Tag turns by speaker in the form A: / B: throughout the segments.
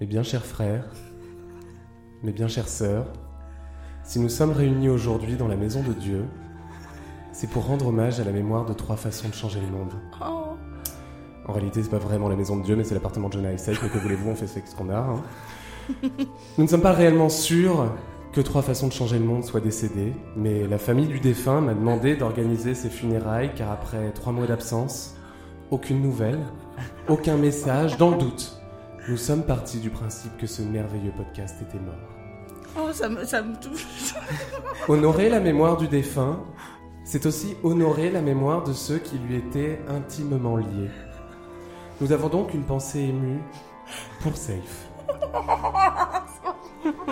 A: Mes bien chers frères, mes bien chères sœurs, si nous sommes réunis aujourd'hui dans la maison de Dieu, c'est pour rendre hommage à la mémoire de trois façons de changer le monde. En réalité, c'est pas vraiment la maison de Dieu, mais c'est l'appartement de Jonah Saïk, mais que voulez-vous, on fait ce qu'on a. hein. Nous ne sommes pas réellement sûrs que trois façons de changer le monde soient décédées, mais la famille du défunt m'a demandé d'organiser ses funérailles car après trois mois d'absence, aucune nouvelle, aucun message, dans le doute. Nous sommes partis du principe que ce merveilleux podcast était mort.
B: Oh, ça me, ça me touche.
A: Honorer la mémoire du défunt, c'est aussi honorer la mémoire de ceux qui lui étaient intimement liés. Nous avons donc une pensée émue pour Safe.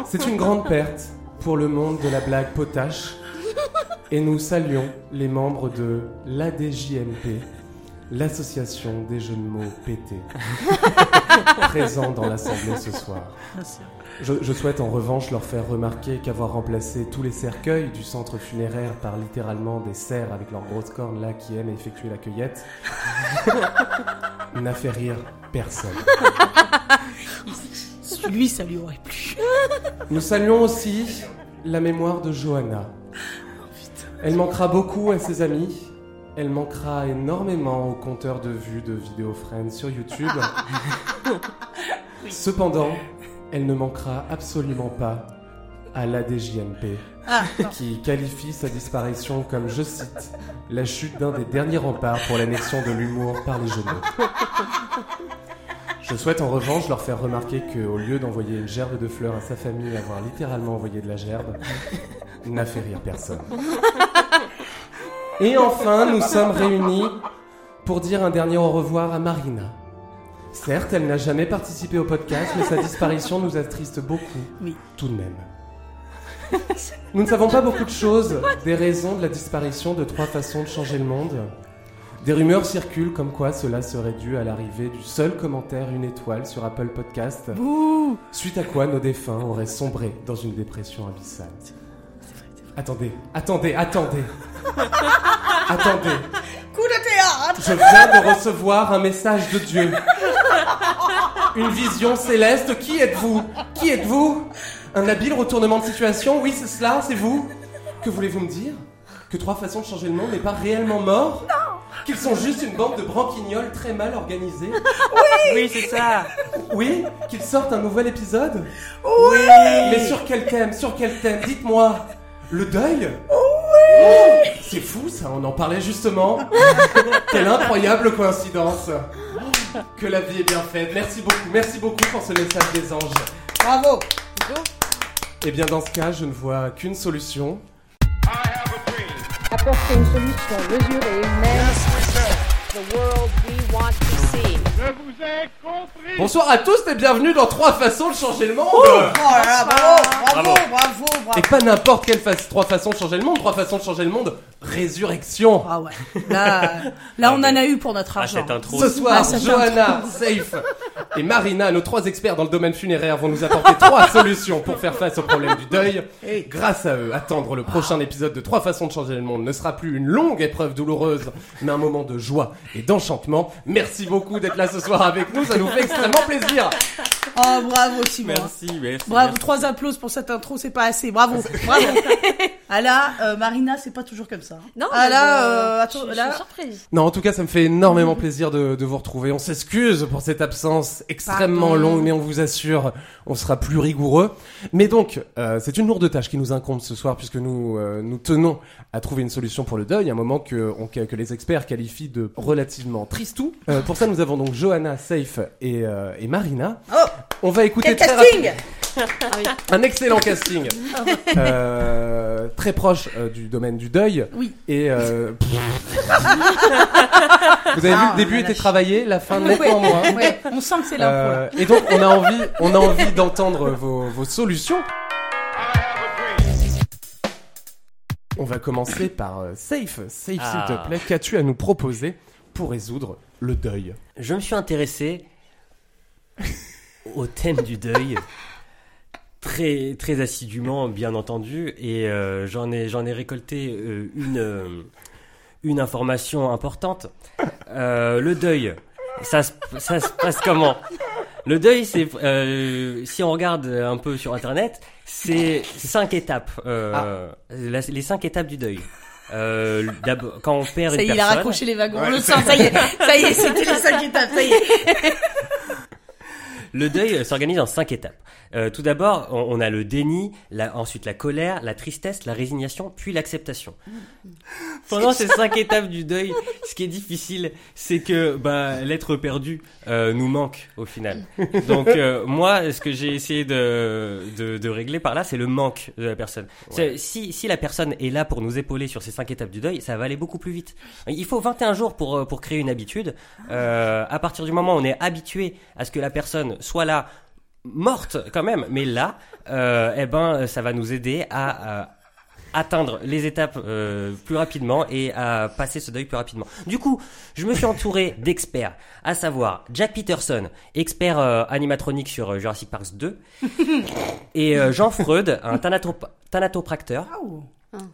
A: C'est une grande perte pour le monde de la blague potache et nous saluons les membres de l'ADJMP, l'association des jeux de mots pétés, présents dans l'assemblée ce soir. Je, je souhaite en revanche leur faire remarquer qu'avoir remplacé tous les cercueils du centre funéraire par littéralement des cerfs avec leurs grosses cornes là qui aiment effectuer la cueillette n'a fait rire personne.
B: Lui, ça lui aurait plu.
A: Nous saluons aussi la mémoire de Johanna. Elle manquera beaucoup à ses amis. Elle manquera énormément au compteur de vues de vidéos Friends sur YouTube. Cependant, elle ne manquera absolument pas à l'ADJMP,
B: Ah,
A: qui qualifie sa disparition comme, je cite, la chute d'un des derniers remparts pour l'annexion de l'humour par les genoux. Je souhaite en revanche leur faire remarquer qu'au lieu d'envoyer une gerbe de fleurs à sa famille, avoir littéralement envoyé de la gerbe n'a fait rire personne. Et enfin, nous sommes réunis pour dire un dernier au revoir à Marina. Certes, elle n'a jamais participé au podcast, mais sa disparition nous attriste beaucoup,
B: Oui.
A: tout de même. Nous ne savons pas beaucoup de choses des raisons de la disparition de trois façons de changer le monde. Des rumeurs circulent comme quoi cela serait dû à l'arrivée du seul commentaire une étoile sur Apple Podcast,
B: Ouh.
A: suite à quoi nos défunts auraient sombré dans une dépression abyssale. Attendez, attendez, attendez. attendez.
B: Coup de théâtre.
A: Je viens de recevoir un message de Dieu. Une vision céleste. Qui êtes-vous? Qui êtes-vous? Un habile retournement de situation? Oui, c'est cela, c'est vous. Que voulez-vous me dire? Que trois façons de changer le monde n'est pas réellement mort Qu'ils sont juste une bande de branquignoles très mal organisées?
C: Oui, c'est ça.
A: Oui? Qu'ils sortent un nouvel épisode?
C: Oui.
A: Mais sur quel thème? Sur quel thème? Dites-moi Le deuil Oui C'est fou ça, on en parlait justement. Quelle incroyable coïncidence Que la vie est bien faite. Merci beaucoup, merci beaucoup pour ce message des anges.
B: Bravo
A: Et bien dans ce cas, je ne vois qu'une solution.
D: apporter une solution mesurée, humaine. The world we want to see.
A: Bonsoir à tous et bienvenue dans trois façons de changer le monde
B: Oh là là, bravo, bravo,
C: Bravo.
B: bravo, bravo.
A: Et pas n'importe quelle fa- trois façons de changer le monde, trois façons de changer le monde, résurrection
B: Ah ouais, là, là on en a eu pour notre
C: Ah,
B: argent.
C: intro.
A: Ce soir,
B: Ah,
A: Johanna, Safe et Marina, nos trois experts dans le domaine funéraire, vont nous apporter trois solutions pour faire face au problème du deuil.
B: Hey.
A: Grâce à eux, attendre le prochain épisode de Trois façons de changer le monde ne sera plus une longue épreuve douloureuse, mais un moment de joie et d'enchantement. Merci beaucoup d'être là ce soir avec nous, ça nous fait extrêmement plaisir.
B: Oh bravo Simon.
C: Merci, merci.
B: Bravo,
C: merci.
B: trois applauses pour cette intro, c'est pas assez. Bravo, bravo. ah là, euh, Marina, c'est pas toujours comme ça. hein.
E: Non,
B: ah là,
E: je-
B: euh,
E: je,
B: attends,
E: je
B: là,
E: suis surprise.
A: Non, en tout cas, ça me fait énormément plaisir de, de vous retrouver. On s'excuse pour cette absence extrêmement
B: Pardon.
A: longue, mais on vous assure, on sera plus rigoureux. Mais donc, euh, c'est une lourde tâche qui nous incombe ce soir, puisque nous euh, nous tenons à trouver une solution pour le deuil, un moment que, on- que, les experts qualifient de relativement tristou. Euh, pour ça, nous avons donc Johanna, Safe et, euh, et Marina.
B: Oh,
A: On va écouter
B: quel
A: très
B: casting
A: rapidement- un excellent casting, Euh, très proche euh, du domaine du deuil.
B: Oui.
A: Et euh, vous avez vu,
B: Ah,
A: le début
B: la
A: était travaillé, la fin nettement moins.
B: ouais, on sent que c'est l'impro là.
A: Euh, et donc on a envie, on a envie d'entendre vos, vos solutions. On va commencer par euh, Safe. Safe,
C: Ah.
A: s'il te plaît, qu'as-tu à nous proposer pour résoudre le deuil?
C: Je me suis intéressé au thème du deuil très très assidûment, bien entendu, et euh, j'en ai j'en ai récolté euh, une euh, une information importante. Euh, le deuil, ça se, ça se passe comment? Le deuil, c'est euh, si on regarde un peu sur internet, c'est cinq étapes. Euh, la- les cinq étapes du deuil. Euh, d'abord, quand on perd
B: Ça y
C: une
B: est, il a
C: personne,
B: raccroché les wagons.
A: Ouais,
B: on le sent, ça y est, ça y est, c'était les cinq étapes, ça y est.
C: le deuil euh, s'organise en cinq étapes. Euh, tout d'abord, on, on a le déni, la- ensuite la colère, la tristesse, la résignation, puis l'acceptation. Pendant ces cinq étapes du deuil, ce qui est difficile, c'est que bah, l'être perdu euh, nous manque au final. Donc euh, moi, ce que j'ai essayé de, de, de régler par là, c'est le manque de la personne. Si, si la personne est là pour nous épauler sur ces cinq étapes du deuil, ça va aller beaucoup plus vite. Il faut 21 jours pour, pour créer une habitude. À partir du moment où on est habitué à ce que la personne soit là, morte quand même, mais là, euh, eh ben, ça va nous aider à, à atteindre les étapes euh, plus rapidement et à passer ce deuil plus rapidement. Du coup, je me suis entouré d'experts, à savoir Jack Peterson, expert euh, animatronique sur euh, Jurassic Park 2, et euh, Jean Freud, un thanatop- thanatopracteur.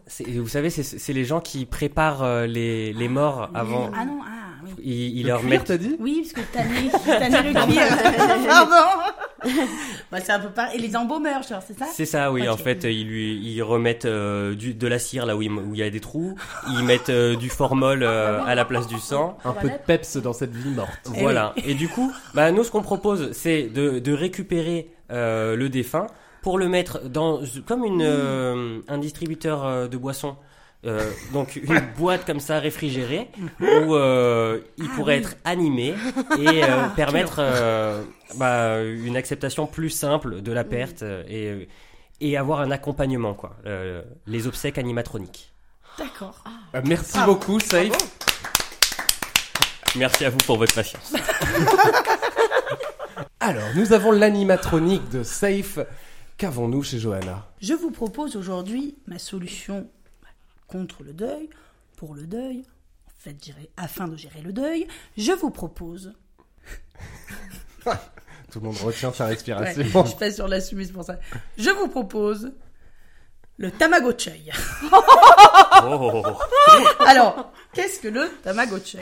C: C'est- Vous savez, c'est- c'est les gens qui préparent euh, les, les morts avant.
B: Ah non, ah oui.
C: Ils, ils
A: Le
C: leur
A: cuir,
C: mettent
A: t'as dit
B: Oui, parce que tanner, tanner le cuir. Pardon. bah, c'est un peu pareil. Et les embaumeurs, genre, c'est ça
C: C'est ça, oui.
B: Ok.
C: En fait, ils lui, ils remettent euh, du, de la cire là où il, où il y a des trous. Ils mettent euh, du formol euh, à la place du sang.
A: Un peu de peps dans cette vie morte.
C: Voilà. Et du coup, bah, nous, ce qu'on propose, c'est de, de récupérer euh, le défunt pour le mettre dans comme une euh, un distributeur euh, de boissons. Euh, donc une boîte comme ça réfrigérée où euh, il pourrait être animé et euh, permettre euh, bah, une acceptation plus simple de la perte euh, et et avoir un accompagnement quoi Euh, les obsèques animatroniques.
B: D'accord.
A: Euh, merci beaucoup, Safe.
C: merci à vous pour votre patience.
A: Alors, nous avons l'animatronique de Safe. Qu'avons-nous chez Johanna?
B: Je vous propose aujourd'hui ma solution contre le deuil, pour le deuil, en fait, gérer- afin de gérer le deuil. Je vous propose.
A: Tout le monde retient sa
B: Ouais,
A: respiration.
B: je passe sur l'assumer, c'est pour ça. Je vous propose le Tamagotchi.
C: oh.
B: Alors, qu'est-ce que le Tamagotchi?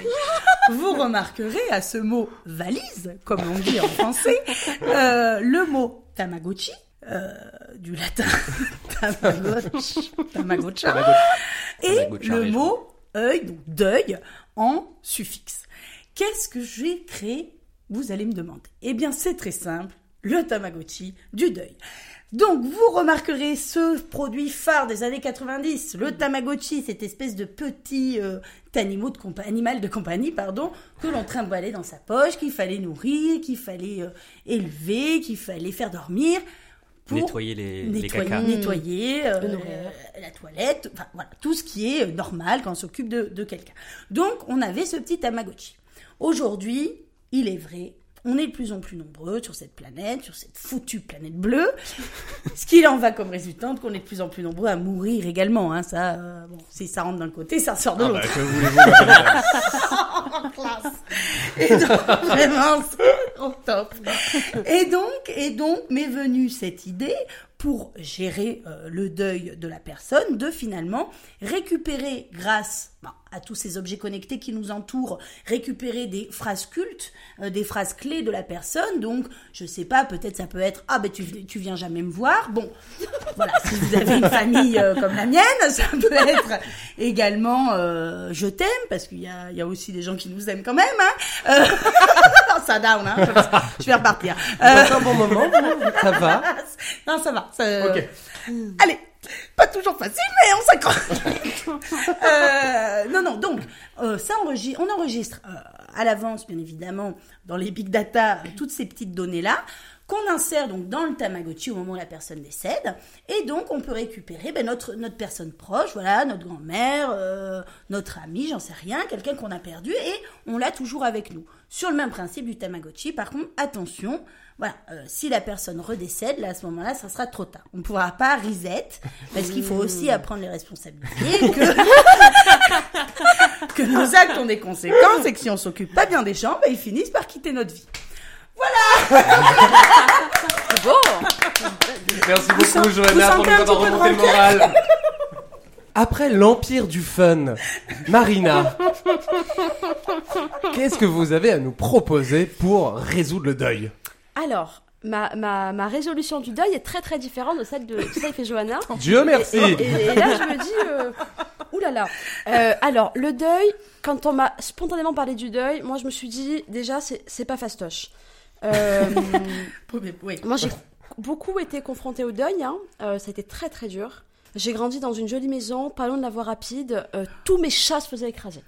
B: Vous remarquerez à ce mot valise, comme on dit en français, euh, le mot Tamagotchi, euh, du latin Tamagotchi, et le mot œil, donc deuil, en suffixe. Qu'est-ce que j'ai créé Vous allez me demander? Eh bien, c'est très simple, le Tamagotchi du deuil. Donc, vous remarquerez ce produit phare des années 90, le Tamagotchi, cette espèce de petit euh, animal de, compa- animal de compagnie, pardon, que l'on trimballait dans sa poche, qu'il fallait nourrir, qu'il fallait euh, élever, qu'il fallait faire dormir. Pour
C: nettoyer les, les
B: nettoyer,
C: cacas
B: nettoyer, euh,
D: Le
B: euh, la toilette, enfin voilà, tout ce qui est euh, normal quand on s'occupe de, de quelqu'un. Donc on avait ce petit Tamagotchi. Aujourd'hui, il est vrai, on est de plus en plus nombreux sur cette planète, sur cette foutue planète bleue, ce qui en va comme résultante qu'on est de plus en plus nombreux à mourir également. Hein, ça, euh, bon, si ça rentre d'un côté, ça sort de
A: Ah
B: l'autre.
A: bah, que voulez-vous madame
B: classe. Et donc, vraiment, Et donc, et donc, m'est venue cette idée pour gérer euh, le deuil de la personne, de finalement récupérer, grâce à tous ces objets connectés qui nous entourent, récupérer des phrases cultes, euh, des phrases clés de la personne. Donc, je sais pas, peut-être ça peut être ah ben tu, tu viens jamais me voir. Bon, voilà, si vous avez une famille euh, comme la mienne, ça peut être également euh, je t'aime parce qu'il y a, il y a aussi des gens qui nous aiment quand même. Hein. Euh, ça down, hein. je vais repartir. Euh,
A: Passez un bon moment, ça va
B: non, ça va. ça-
A: Ok.
B: Allez, pas toujours facile, mais on s'accroche. Euh, non, non, donc, euh, ça enregistre, on enregistre euh, à l'avance, bien évidemment, dans les big data, toutes ces petites données-là, qu'on insère donc dans le Tamagotchi au moment où la personne décède. Et donc, on peut récupérer ben, notre, notre personne proche, voilà, notre grand-mère, notre ami, j'en sais rien, quelqu'un qu'on a perdu, et on l'a toujours avec nous. Sur le même principe du Tamagotchi, par contre, attention, voilà, euh, si la personne redécède, là, à ce moment-là, ça sera trop tard. On ne pourra pas reset, parce qu'il faut aussi apprendre les responsabilités, que, que nos actes ont des conséquences, et que si on s'occupe pas bien des gens, ben, ils finissent par quitter notre vie.
A: Merci beaucoup,
B: sent-
A: Johanna,
B: vous
A: pour nous avoir remonté le moral. Après l'empire du fun, Marina, qu'est-ce que vous avez à nous proposer pour résoudre le deuil
E: Alors, ma, ma, ma résolution du deuil est très très différente de celle de Safe et Johanna.
A: Dieu merci.
E: Et, et- et là, je me dis, euh, oulala. Euh, alors, le deuil, quand on m'a spontanément parlé du deuil, moi je me suis dit, déjà, c'est c'est pas fastoche. Euh,
B: Oui,
E: moi j'ai beaucoup été confrontée au deuil, hein. Euh, ça a été très très dur. J'ai grandi dans une jolie maison, pas loin de la voie rapide. Euh, tous mes chats se faisaient écraser.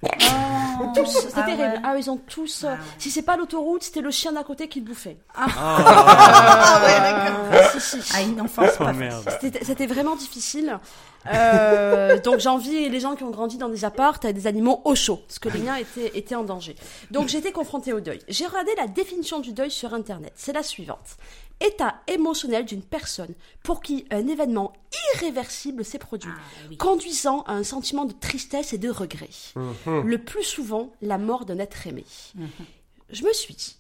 E: Tous, c'était
B: Ah
E: terrible.
B: ouais.
E: Ah, ils ont tous. euh, si c'est pas l'autoroute, c'était le chien d'à côté qui le bouffait.
B: Ah ouais, d'accord.
E: Ah, si, si.
B: Ah, une enfance pas
C: Oh merde.
E: C'était c'était vraiment difficile. Euh, donc j'envie les gens qui ont grandi dans des apparts avec des animaux au chaud, parce que les miens étaient, étaient en danger. Donc j'ai été confrontée au deuil. J'ai regardé la définition du deuil sur Internet. C'est la suivante. État émotionnel d'une personne pour qui un événement irréversible s'est produit, conduisant à un sentiment de tristesse et de regret. Le plus souvent, la mort d'un être aimé. Je me suis dit,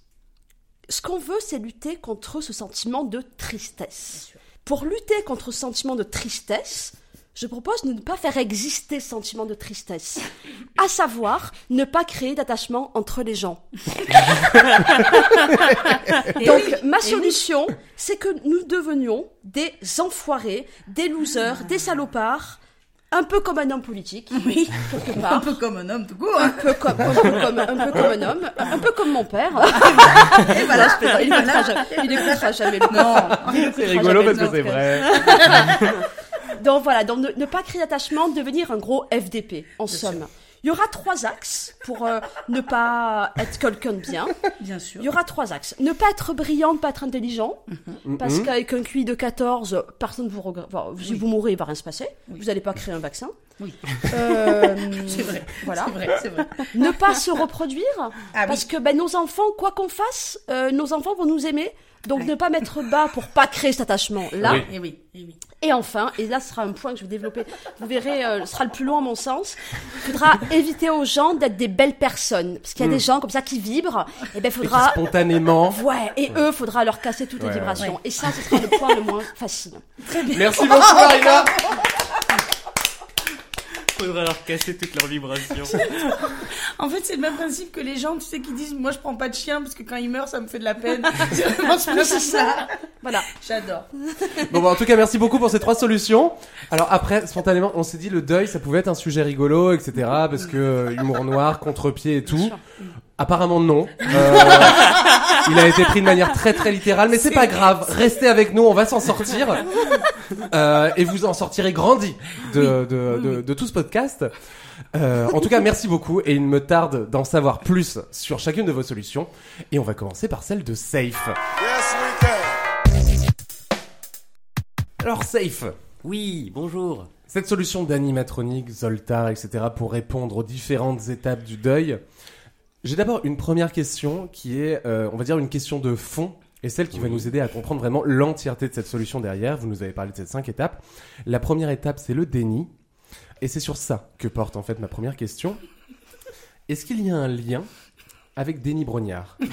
E: ce qu'on veut, c'est lutter contre ce sentiment de tristesse. Pour lutter contre ce sentiment de tristesse, je propose de ne pas faire exister ce sentiment de tristesse. À savoir, ne pas créer d'attachement entre les gens. Donc, ma solution, c'est que nous devenions des enfoirés, des losers, des salopards, un peu comme un homme politique,
B: Oui,
E: quelque
B: un
E: part.
B: peu comme un homme tout court.
E: Un
B: hein.
E: peu comme, un peu comme, un peu comme un homme, un peu comme mon père.
B: Et voilà,
E: Je il n'écoutera jamais, il n'écoutera jamais le
B: Non,
A: C'est rigolo parce que c'est vrai.
E: Donc voilà, donc ne, ne pas créer d'attachement, devenir un gros FDP, en somme. Il y aura trois axes pour euh, ne pas être quelqu'un de bien.
B: bien sûr.
E: Il y aura trois axes. Ne pas être brillant, ne pas être intelligent. Parce qu'avec un QI de 14, personne vous regr- enfin, Si vous mourrez, il va rien se passer. Vous n'allez pas créer un vaccin.
B: Oui.
E: Euh,
B: C'est vrai.
E: Voilà.
B: C'est vrai, c'est vrai.
E: Ne pas se reproduire.
B: Ah
E: parce
B: oui.
E: que ben, nos enfants, quoi qu'on fasse, euh, nos enfants vont nous aimer. Donc ne pas mettre bas pour pas créer cet attachement là.
A: Oui.
B: Et oui, et oui.
E: Et enfin, et là ce sera un point que je vais développer, vous verrez, euh, ce sera le plus long à mon sens, il faudra éviter aux gens d'être des belles personnes. Parce qu'il y a des gens comme ça qui vibrent, et ben
A: Et qui
E: faudra...
A: spontanément.
E: Ouais, et eux, faudra leur casser toutes
A: Ouais,
E: les vibrations.
B: ouais.
E: Et ça, ce sera le point le moins facile.
A: Merci beaucoup Marina.
C: Faudrait leur casser toutes leurs vibrations.
B: En fait, c'est le même principe que les gens, tu sais, qui disent Moi, je prends pas de chien parce que quand il meurt, ça me fait de la peine. C'est vraiment ce principe-là.
E: Voilà.
B: J'adore.
A: Bon, bah, en tout cas, merci beaucoup pour ces trois solutions. Alors après, spontanément, on s'est dit le deuil, ça pouvait être un sujet rigolo, etc. Parce que euh, humour noir, contre-pied et tout. Apparemment non. Euh, il a été pris de manière très très littérale, mais c'est pas grave. Restez avec nous, on va s'en sortir. Euh, et vous en sortirez grandi de, de, de, de tout ce podcast. Euh, en tout cas, merci beaucoup et il me tarde d'en savoir plus sur chacune de vos solutions. Et on va commencer par celle de Safe.
F: Yes, we can.
A: Alors Safe,
C: Oui, bonjour.
A: Cette solution d'animatronique, Zoltar, etc. pour répondre aux différentes étapes du deuil. J'ai d'abord une première question qui est, euh, on va dire, une question de fond et celle qui va nous aider à comprendre vraiment l'entièreté de cette solution derrière. Vous nous avez parlé de ces cinq étapes. La première étape, c'est le déni. Et c'est sur ça que porte en fait ma première question. Est-ce qu'il y a un lien avec Denis Brognard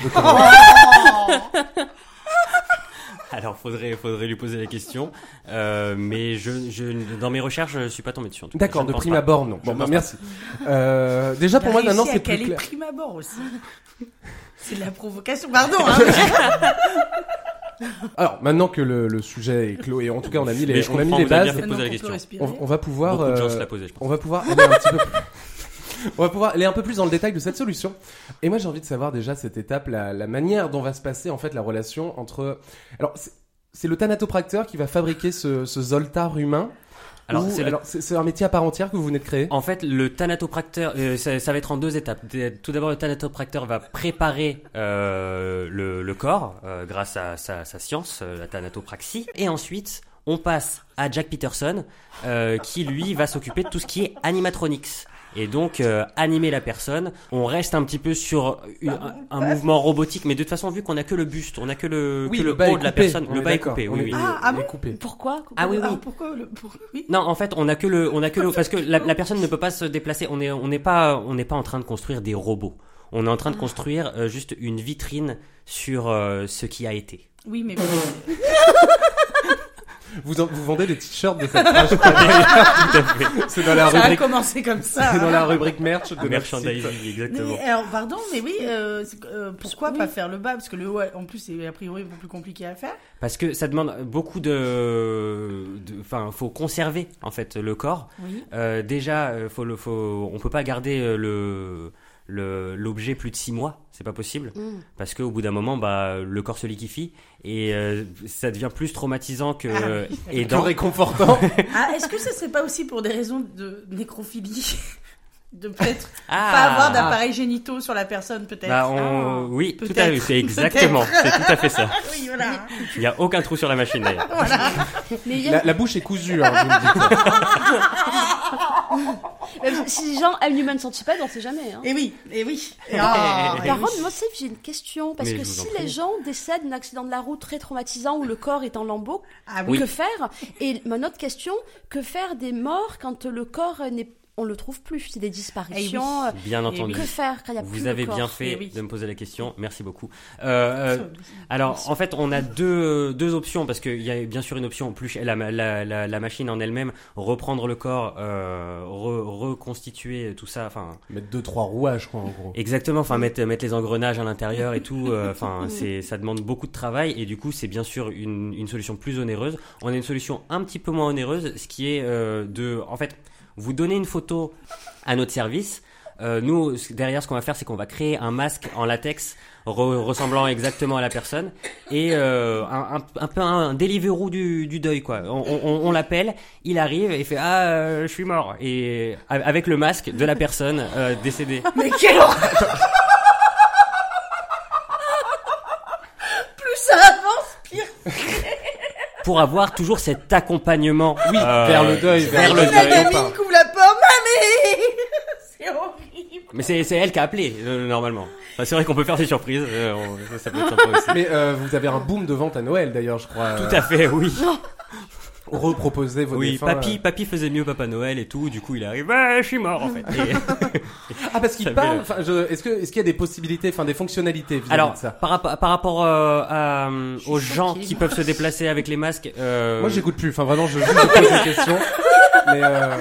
C: Alors, faudrait, faudrait lui poser la question. Euh, mais je, je, dans mes recherches, je suis pas tombé dessus.
A: D'accord, de prime
C: pas.
A: abord, non. Bon, bah, merci. Euh, déjà, pour moi, maintenant, c'est plus
B: qu'elle est
A: clair.
B: prime abord aussi. C'est de la provocation, pardon. Hein.
A: Alors, maintenant que le, le sujet est clos, et en tout cas, on a mis les, on a mis les bases,
C: fait de poser la question.
A: on, on va pouvoir, euh,
C: la
A: on va pouvoir aller un petit peu plus. On va pouvoir aller un peu plus dans le détail de cette solution. Et moi, j'ai envie de savoir déjà cette étape, la, la manière dont va se passer en fait la relation entre. Alors, c'est- le thanatopracteur qui va fabriquer ce, ce zoltar humain.
C: Alors, c'est le-
A: un métier à part entière que vous venez de créer?
C: En fait, le thanatopracteur, euh, ça, ça va être en deux étapes. Tout d'abord, le thanatopracteur va préparer euh, le, le corps euh, grâce à sa, sa science, euh, la thanatopraxie. Et ensuite, on passe à Jack Peterson, euh, qui lui va s'occuper de tout ce qui est animatronics. Et donc, euh, animer la personne. On reste un petit peu sur une- un, un mouvement robotique, mais de toute façon, vu qu'on a que le buste, on a que le, que le
A: bas
C: haut de la personne,
A: On
C: le bas est coupé. Oui, oui.
B: Ah, ah bon
A: coupé.
E: Pourquoi
C: Ah oui, oui.
B: Alors, pourquoi le. pour- Oui.
C: Non, en fait, on a que le, on a que le, parce que la, la personne ne peut pas se déplacer. On est, on n'est pas, on n'est pas en train de construire des robots. On est en train de construire euh, juste une vitrine sur euh, ce qui a été.
B: Oui, mais.
A: Vous, en- vous vendez des t-shirts de cette page. C'est dans la
B: Ça a
A: rubrique,
B: commencé comme ça.
A: c'est dans
B: hein.
A: la rubrique merch de
C: Merchandising, exactement.
B: Mais, alors, pardon, mais oui, euh, euh, pourquoi
E: Oui.
B: pas faire le bas? Parce que le haut, en plus, c'est a priori peu plus compliqué à faire.
C: Parce que ça demande beaucoup de, de- enfin, faut conserver en fait le corps.
B: Oui.
C: Euh, déjà, euh, faut le, faut, on peut pas garder euh, le- l'objet plus de six mois, c'est pas possible,
E: Mm.
C: parce qu'au bout d'un moment, bah, le corps se liquéfie et euh, ça devient plus traumatisant que
B: Ah oui,
A: Que
C: aidant.
A: réconfortant.
B: Ah, est-ce que ce serait pas aussi pour des raisons de nécrophilie? De peut-être
C: Ah.
B: pas avoir d'appareils génitaux sur la personne, peut-être.
C: Bah, on...
B: Ah.
C: oui, tout à fait, c'est exactement, c'est tout à fait ça.
B: oui, voilà.
C: Il y a aucun trou sur la machine d'ailleurs.
A: La, la bouche est cousue, hein, vous me dites.
E: mais si les gens aiment Human Centipede, on sait jamais. Hein.
B: Et oui, et oui. Et ah, et
E: Par
B: oui.
E: contre, moi, j'ai une question. Parce
C: Mais
E: que si les gens décèdent d'un accident de la route très traumatisant où le corps est en lambeaux,
B: Ah
C: Oui.
E: que faire? Et ma autre question, que faire des morts quand le corps n'est on le trouve plus C'est des disparitions. euh,
C: Bien
B: Et
C: entendu.
E: Que faire quand il y a plus
C: Vous
E: de
C: avez
E: corps
C: bien fait
B: Eh oui.
C: de me poser la question. Merci beaucoup. Euh, euh, alors, en fait, on a deux, deux options parce qu'il y a bien sûr une option plus la, la, la, la machine en elle-même, reprendre le corps, euh, re- reconstituer tout ça. Enfin,
A: Mettre deux, trois rouages, quoi, en gros.
C: exactement. Enfin, mettre, mettre les engrenages à l'intérieur et tout. Enfin, c'est ça demande beaucoup de travail et du coup, c'est bien sûr une, une solution plus onéreuse. On a une solution un petit peu moins onéreuse, ce qui est euh, de, en fait, vous donnez une photo à notre service. Euh, nous, derrière, ce qu'on va faire, c'est qu'on va créer un masque en latex re- ressemblant exactement à la personne et euh, un, un- un peu un Deliveroo du, du deuil, quoi. On, on- on l'appelle, il arrive et il fait ah, euh, je suis mort et avec le masque de la personne euh, décédée.
B: Mais quelle horreur Plus ça avance, pire.
C: Pour avoir toujours cet accompagnement
A: Oui,
C: euh,
A: vers le deuil,
C: vers
A: vers
C: le deuil.
A: deuil.
B: gamine couvre la pomme, mamie C'est horrible.
C: Mais c'est c'est elle qui a appelé euh, normalement. Enfin, c'est vrai qu'on peut faire des surprises. euh, on- ça, ça peut être sympa aussi.
A: Mais euh, vous avez un boom de vente à Noël, d'ailleurs, je crois.
C: Tout à fait, oui.
A: Reproposer vos
C: Oui,
A: défunts,
C: papy,
A: euh.
C: papy faisait mieux Papa Noël et tout. Du coup, il arrive. Bah, je suis mort en fait. Et-
A: Ah, parce qu'il
C: Ça
A: parle.
C: fait-
A: Enfin, je... est-ce que, est-ce qu'il y a des possibilités, enfin, des fonctionnalités vis-à-vis
C: Alors,
A: de ça
C: par, rapport- par rapport euh, à, euh, aux gens
B: choquée,
C: qui
B: moi.
C: peuvent se déplacer avec les masques, euh,
A: Moi, j'écoute plus. Enfin, vraiment, je, juste, je pose des questions. Mais euh,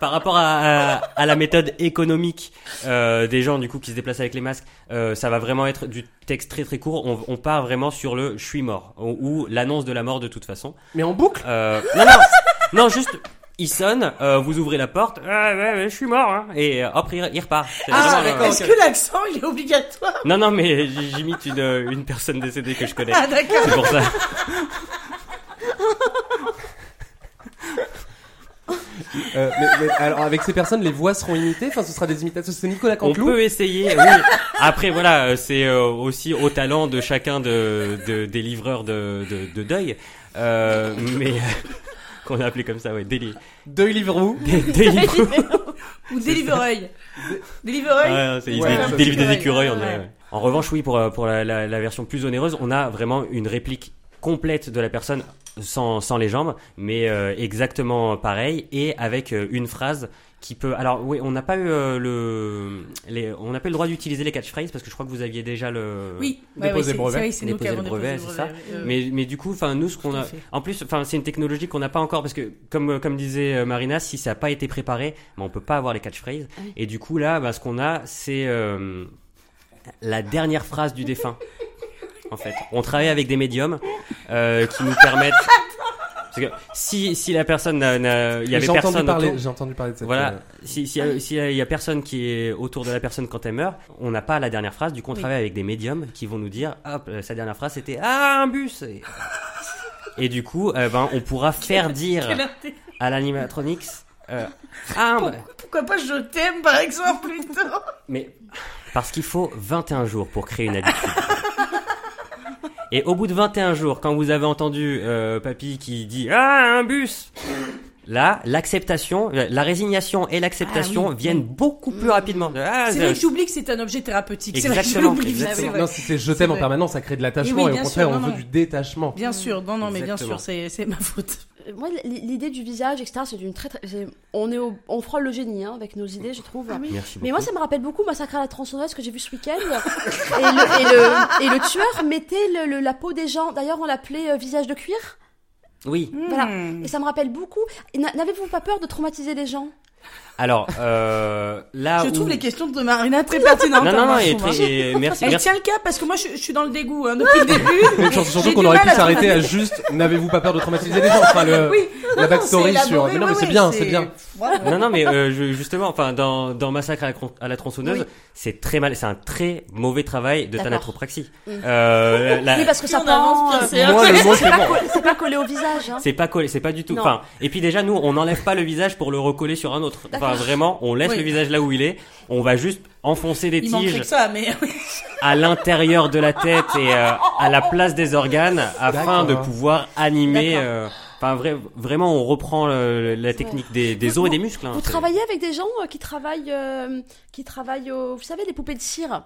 C: par rapport à, à, à la méthode économique euh, des gens du coup qui se déplacent avec les masques, euh, ça va vraiment être du texte très très court. On, on part vraiment sur le je suis mort ou, ou l'annonce de la mort de toute façon.
A: mais en boucle?
C: Euh, non, non, non, juste. Il sonne, euh, vous ouvrez la porte, ah, ouais, ouais, je suis mort, hein, et euh, hop, il, il repart. C'est
B: Ah. Est-ce que l'accent, il est obligatoire
C: Non, non, mais j'imite une, euh, une personne décédée que je connais.
B: Ah, d'accord.
C: C'est pour ça.
A: Euh, mais, mais alors, avec ces personnes, les voix seront imitées? Enfin, ce sera des imitations. C'est Nicolas
C: On
A: Canteloup?
C: peut essayer, oui. Après, voilà, euh, c'est euh, aussi au talent de chacun de, de- des livreurs de, de, de deuil. Euh, mais qu'on a appelé comme ça, ouais,
A: Liverou.
C: dé- Deliveroo.
B: Ou Delivereuil. Delivereuil
C: Ouais, c'est
A: Ouais,
C: des- écureuils. on. En revanche, oui, pour, pour la, la- la version plus onéreuse, on a vraiment une réplique complète de la personne sans, sans les jambes, mais euh, exactement pareil et avec euh, une phrase qui peut. Alors oui, on n'a pas eu euh, le, les, on n'a pas eu le droit d'utiliser les catchphrases parce que je crois que vous aviez déjà le.
B: Oui,
A: Déposer
B: ouais,
A: brevet.
B: c'est nous qui avons
C: le brevet, c'est ça. Mais, mais du coup, enfin nous, ce qu'on a,
B: fait.
C: en plus, enfin c'est une technologie qu'on n'a pas encore parce que comme comme disait Marina, si ça n'a pas été préparé, ben, on peut pas avoir les catchphrases.
E: Oui.
C: Et du coup là, ben, ce qu'on a, c'est la dernière phrase du défunt. En fait, on travaille avec des médiums euh, qui nous permettent. Parce que si si la personne n'a- n'a- il y avait
A: J'ai entendu
C: personne
A: parler.
C: autour,
A: J'ai entendu parler de cette.
C: voilà,
A: euh,
C: si si il si, y a personne qui est autour de la personne quand elle meurt, on n'a pas la dernière phrase. Du coup, on
B: Oui.
C: travaille avec des médiums qui vont nous dire, hop, euh, sa dernière phrase c'était ah un bus. Et, et du coup, euh, ben on pourra faire dire à l'animatronics, euh, ah bah,
B: Pourquoi pas je t'aime, par exemple, plutôt
C: mais parce qu'il faut 21 jours pour créer une habitude. Et au bout de 21 jours, quand vous avez entendu euh, papy qui dit ah un bus, là l'acceptation, euh, la résignation et l'acceptation
B: Ah oui,
C: viennent beaucoup plus rapidement. Ah,
B: C'est vrai que j'oublie que c'est un objet thérapeutique. C'est vrai que je
C: Exactement,
B: l'oublie,
C: exactement.
B: c'est vrai.
A: Non, si c'est je t'aime en permanence, ça crée de l'attachement
B: oui,
A: et au contraire,
B: sûr,
A: on
B: non,
A: veut
B: non.
A: du détachement.
B: Bien sûr, non, non, mais bien
C: Exactement.
B: sûr, c'est ma faute.
E: Euh, Moi, l'idée du visage, etc., c'est d'une très, très. c'est- On est, au... on frôle le génie hein, avec nos idées, je trouve.
C: Merci beaucoup.
E: Mais moi, ça me rappelle beaucoup Massacre à la tronçonneuse que j'ai vu ce week-end. et, le, et, le, et le tueur mettait le, le- la peau des gens. D'ailleurs, on l'appelait euh, visage de cuir.
C: Oui.
E: Voilà.
B: Hmm.
E: Et ça me rappelle beaucoup. N'avez-vous pas peur de traumatiser les gens?
C: Alors, euh, là
B: Je
C: où...
B: trouve les questions de Marina très pertinentes.
C: Non, non,
B: hein,
C: non, et très- et merci,
B: Elle
C: merci.
B: tient le cap parce que moi je, je suis dans le dégoût hein, depuis le début.
A: Mais surtout, surtout qu'on aurait pu s'arrêter à juste n'avez-vous pas peur de traumatiser les gens Enfin, le,
B: Oui.
A: la backstory sur. Mais non, mais
B: ouais,
A: c'est bien, c'est bien.
B: Bravo.
C: Non, non, mais euh, je- justement, enfin, dans, dans Massacre à la, cron- à la tronçonneuse,
B: Oui.
C: c'est très mal, c'est un très mauvais travail de thanatopraxie.
E: Mm.
C: Euh, la-
E: Oui, parce que ça prend.
B: C'est-
E: pas,
A: bon.
E: pas collé au visage. Hein.
C: c'est pas collé, c'est pas du tout. Enfin, et puis déjà, nous, on n'enlève pas le visage pour le recoller sur un autre. Enfin, Vraiment, on laisse
B: Oui.
C: le visage là où il est. On va juste enfoncer des
B: Il
C: tiges
B: que ça, mais
C: à l'intérieur de la tête et euh, à la place des organes afin de pouvoir animer. Euh, Enfin, vrai- vraiment, on reprend le- la technique des, des
E: Vous-
C: os et des muscles. hein.
E: Vous travaillez avec des gens euh, qui travaillent, euh, qui travaillent au, vous savez, les poupées de cire?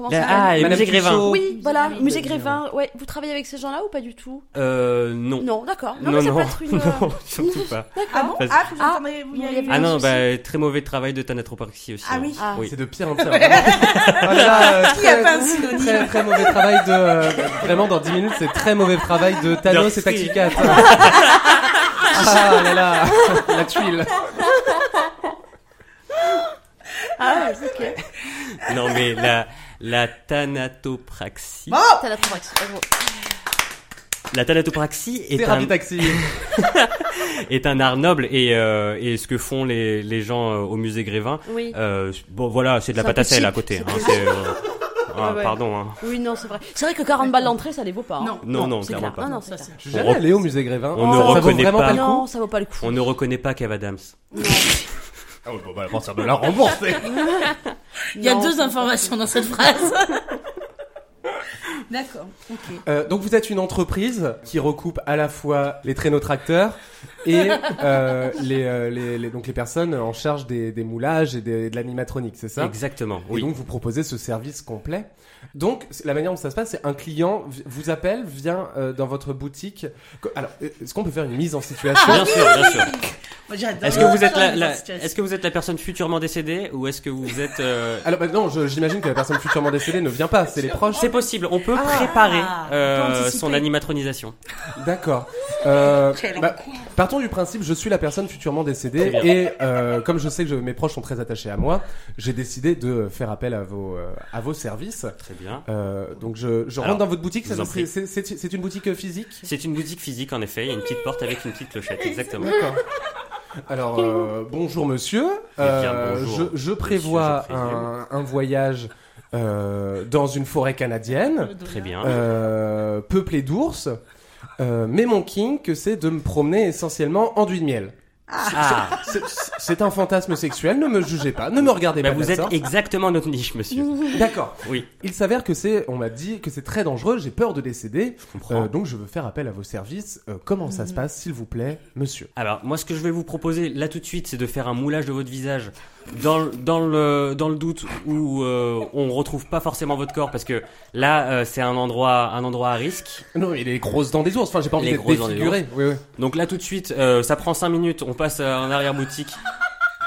E: Comment ça
C: Ah,
A: Madame
C: musées Grévin.
E: Oui, voilà,
B: Grévin.
E: musée Grévin. Ouais, vous travaillez avec ces gens-là ou pas du tout?
C: Euh, non.
E: Non, d'accord. Non,
C: Non,
E: mais ça
C: non,
E: peut être une. euh,
C: non, surtout pas.
B: ah bon?
C: Parce-
B: Ah, vous
E: Ah,
B: entendez vous y
C: Ah non, bah, très mauvais travail de thanatropraxie aussi.
B: Ah
C: hein.
B: oui.
E: Ah.
C: Oui.
A: C'est de pire en pire. Ah euh,
B: Qui a
A: très-
B: pas un synonyme
A: Très très mauvais travail de euh, vraiment dans 10 minutes c'est très mauvais travail de Thanos et Taxicat. ah là là la tuile.
E: Ah, ouais, ok.
C: Non, mais la, la thanatopraxie.
E: Thorax. bravo.
C: La thanatopraxie est
A: Thérapie
C: un,
A: taxi.
C: est un art noble et, euh, et ce que font les, les gens euh, au musée Grévin.
E: Oui.
C: Euh, bon, voilà, c'est de la
E: peu
C: patacelle
E: cheap.
C: à côté.
E: C'est
C: hein, euh, ah,
E: Ouais, ouais.
C: Pardon. Hein.
E: Oui, non, c'est vrai. C'est vrai que 40 balles d'entrée, ça les vaut pas. hein.
B: Non.
C: Non, non,
E: c'est
C: clairement
E: clair.
C: pas.
E: Non, non,
A: jamais allé au musée Grévin.
C: On ne
A: ça vaut
C: reconnaît
A: vraiment
C: pas.
A: pas le coup.
E: Non, ça vaut pas le coup.
C: On ne reconnaît pas Kev Adams.
A: Ah oui, bon bah à partir de là remboursé.
B: Il y a
E: Non,
B: deux informations dans cette phrase. D'accord. Ok.
A: Euh, donc vous êtes une entreprise qui recoupe à la fois les traîneaux tracteurs et euh, les, euh, les, les- donc les personnes en charge des, des moulages et des- de l'animatronique, c'est ça?
C: Exactement.
A: Et donc vous proposez ce service complet. Donc la manière dont ça se passe, c'est un client vous appelle, vient euh, dans votre boutique. Alors euh, est-ce qu'on peut faire une mise en situation?
C: Bien sûr, bien sûr. Est-ce que vous êtes la,
B: J'adore
C: la-
B: cette situation.
C: est-ce que vous êtes la personne futurement décédée ou est-ce que vous êtes euh,
A: Alors bah, non, j'imagine que la personne futurement décédée ne vient pas, c'est les proches.
C: C'est possible. On peut
B: Ah,
C: préparer euh, son animatronisation.
A: D'accord. Euh, bah, partons du principe, je suis la personne futurement décédée et euh, comme je sais que je- mes proches sont très attachés à moi, j'ai décidé de faire appel à vos euh, à vos services.
C: Très bien.
A: Euh, donc je, je
C: Alors,
A: rentre dans votre boutique. C'est une boutique physique?
C: C'est une boutique physique en effet. Il y a une petite porte avec une petite clochette. Exactement.
A: Alors bonjour monsieur.
C: Eh bien, bonjour,
A: je, prévois un, un voyage euh, dans une forêt canadienne.
C: Très bien.
A: euh, peuplé d'ours. Euh, mais mon kink, c'est de me promener essentiellement en d'huile de miel.
C: Ah,
A: C'est- un fantasme sexuel, ne me jugez pas, ne me regardez
C: bah
A: pas
C: vous êtes
A: sorte.
C: exactement notre niche, monsieur.
A: D'accord.
C: Oui,
A: Il s'avère que c'est, on m'a dit que c'est très dangereux, j'ai peur de décéder,
C: je comprends.
A: euh, donc je veux faire appel à vos services. Euh, comment ça se passe, s'il vous plaît, monsieur?
C: Alors, moi, ce que je vais vous proposer là tout de suite, c'est de faire un moulage de votre visage dans, le- dans, le, dans le doute où euh, on retrouve pas forcément votre corps parce que là, euh, c'est un endroit, un endroit à risque.
A: Non, il est grosses dents des ours, enfin j'ai pas envie
C: Les
A: d'être
C: grosses dents des
A: défiguré. Oui, oui.
C: Donc là, tout de suite, euh, ça prend 5 minutes, on passe euh, en arrière-boutique.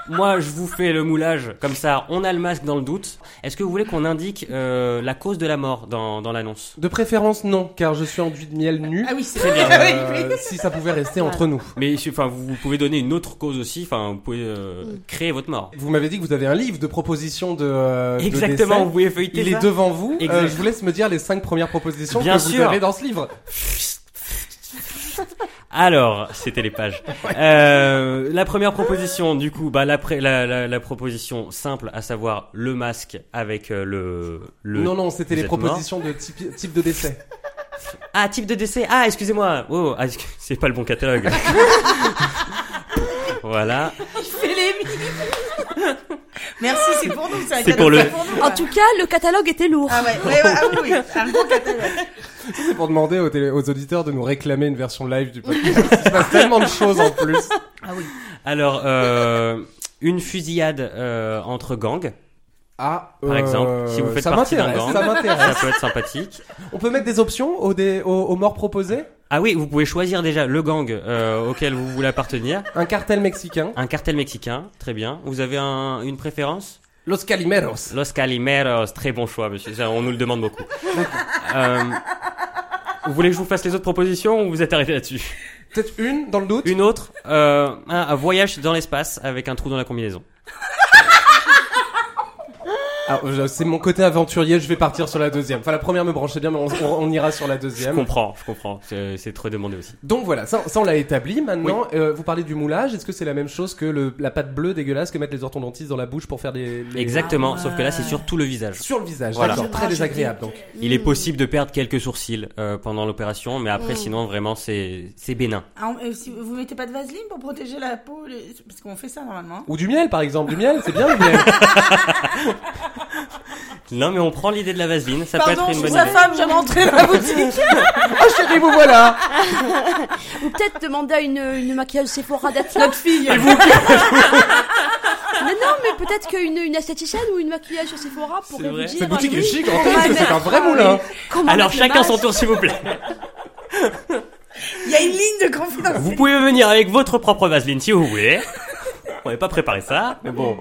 C: Moi, je vous fais le moulage, comme ça, on a le masque dans le doute. Est-ce que vous voulez qu'on indique euh, la cause de la mort dans, dans l'annonce?
A: De préférence, non, car je suis en d'huile de miel nu.
B: Ah oui, c'est
C: Très bien.
A: Euh, si ça pouvait rester entre nous.
C: Mais enfin, vous, vous pouvez donner une autre cause aussi. Enfin, vous pouvez euh, créer votre mort.
A: Vous m'avez dit que vous avez un livre de propositions de, euh, de
C: Exactement.
A: décès.
C: Vous pouvez feuilleter
A: Il
C: ça.
A: est devant vous.
C: Exact.
A: Euh, je vous laisse me dire les cinq premières propositions
C: Bien
A: que vous
C: sûr.
A: avez dans ce livre.
C: Alors, c'était les pages. Euh, la première proposition, du coup, bah la, la, la, la proposition simple, à savoir le masque avec euh, le, le.
A: non, non, c'était les
C: mort.
A: propositions de type, type de décès.
C: Ah, type de décès. Ah, excusez-moi. Oh, ah, c'est pas le bon catalogue. voilà.
B: fait les. Merci, c'est pour nous.
C: C'est pour le-
B: nous,
E: En
B: ouais.
E: tout cas, le catalogue était lourd.
B: Ah ouais, ouais, ouais, ah oui, oui, un gros catalogue.
A: C'est pour demander aux, télé- aux auditeurs de nous réclamer une version live du podcast. Il se passe tellement de choses en plus.
B: Ah oui.
C: Alors, euh, une fusillade euh, entre gangs,
A: Ah,
C: par exemple. Si vous faites
A: ça
C: partie d'un gang,
A: ça
C: ça peut être sympathique.
A: On peut mettre des options aux, dé- aux, aux morts proposés
C: Ah oui, vous pouvez choisir déjà le gang euh, auquel vous voulez appartenir.
A: Un cartel mexicain.
C: Un cartel mexicain, très bien. Vous avez un- une préférence?
A: Los Calimeros.
C: Los Calimeros, très bon choix, monsieur. Ça, on nous le demande beaucoup. Euh, Vous voulez que je vous fasse les autres propositions ou vous êtes arrêté là-dessus?
A: Peut-être une dans le doute?
C: Une autre, euh, un, un voyage dans l'espace avec un trou dans la combinaison.
A: Alors, je- c'est mon côté aventurier, je vais partir sur la deuxième. Enfin, la première me branchait bien, mais on, on- on ira sur la
C: Je
A: deuxième.
C: comprends, je comprends. C'est c'est trop demandé aussi.
A: Donc voilà, ça, ça on l'a établi. Maintenant, euh, vous parlez du moulage. Est-ce que c'est la même chose que le, la pâte bleue dégueulasse que mettent les orthodontistes dans la bouche pour faire des... les-
C: Exactement,
B: Ah
C: sauf que là c'est sur tout le visage.
A: Sur le visage,
C: Voilà.
A: d'accord. Très désagréable, donc.
C: Il est possible de perdre quelques sourcils euh, pendant l'opération, mais après sinon vraiment c'est c'est bénin.
B: Ah, on- euh, si vous mettez pas de vaseline pour protéger la peau, les- parce qu'on fait ça normalement.
A: Ou du miel, par exemple. Du miel, c'est bien le miel.
C: Non mais on prend l'idée de la vaseline, ça
B: Pardon,
C: peut être
B: je
C: une
B: suis
C: bonne
B: sa
C: idée.
B: femme, je vais rentrer dans la boutique.
A: oh chérie, vous voilà
E: Ou peut-être demander à une, une maquilleuse Sephora d'être
B: Notre fille.
E: Mais non, mais peut-être qu'une une esthéticienne ou une maquillage chez Sephora pourrait vous
C: vrai.
E: dire.
A: Cette boutique
E: oui,
A: est chic, en fait, c'est un vrai moulin.
E: comment
C: Alors chacun son tour s'il vous plaît.
B: Il y a une ligne de confidence.
C: Vous pouvez venir avec votre propre vaseline si vous voulez. On n'avait pas préparé ça, mais bon.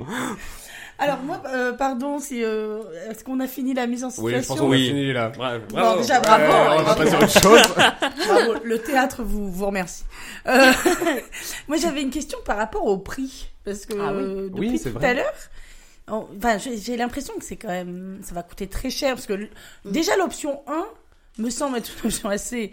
B: Alors moi, euh, pardon, si euh, est-ce qu'on a fini la mise en situation
A: Oui, je pense qu'on a
C: Oui.
A: fini là.
C: Bravo.
B: Bon, déjà bravo.
A: Ouais, on va passer à autre chose.
B: Bravo, le théâtre vous vous remercie. Euh, moi, j'avais une question par rapport au prix, parce que
E: Ah oui.
B: euh, depuis
A: Oui,
B: tout
A: vrai.
B: à l'heure, enfin, j'ai l'impression que c'est quand même, ça va coûter très cher, parce que l- déjà l'option 1 me semble être une option assez,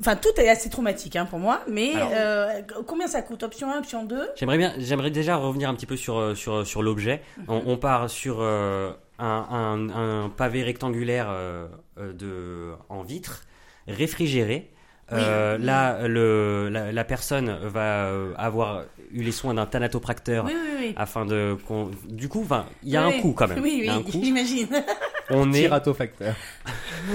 B: enfin, tout est assez traumatique hein, pour moi, mais
C: Alors.
B: euh, combien ça coûte? Option 1, option 2
C: J'aimerais bien, j'aimerais déjà revenir un petit peu sur euh, sur sur l'objet. On, on part sur euh, un, un, un pavé rectangulaire euh, euh, de en vitre réfrigéré. Euh, Là, le la, la personne va euh, avoir eu les soins d'un thanatopracteur
B: Oui, oui, oui.
C: afin de qu'on- du coup, il y a
B: Oui,
C: un coût quand même.
B: Oui, oui,
C: coût.
B: j'imagine.
C: On est
A: Tiratofacteur.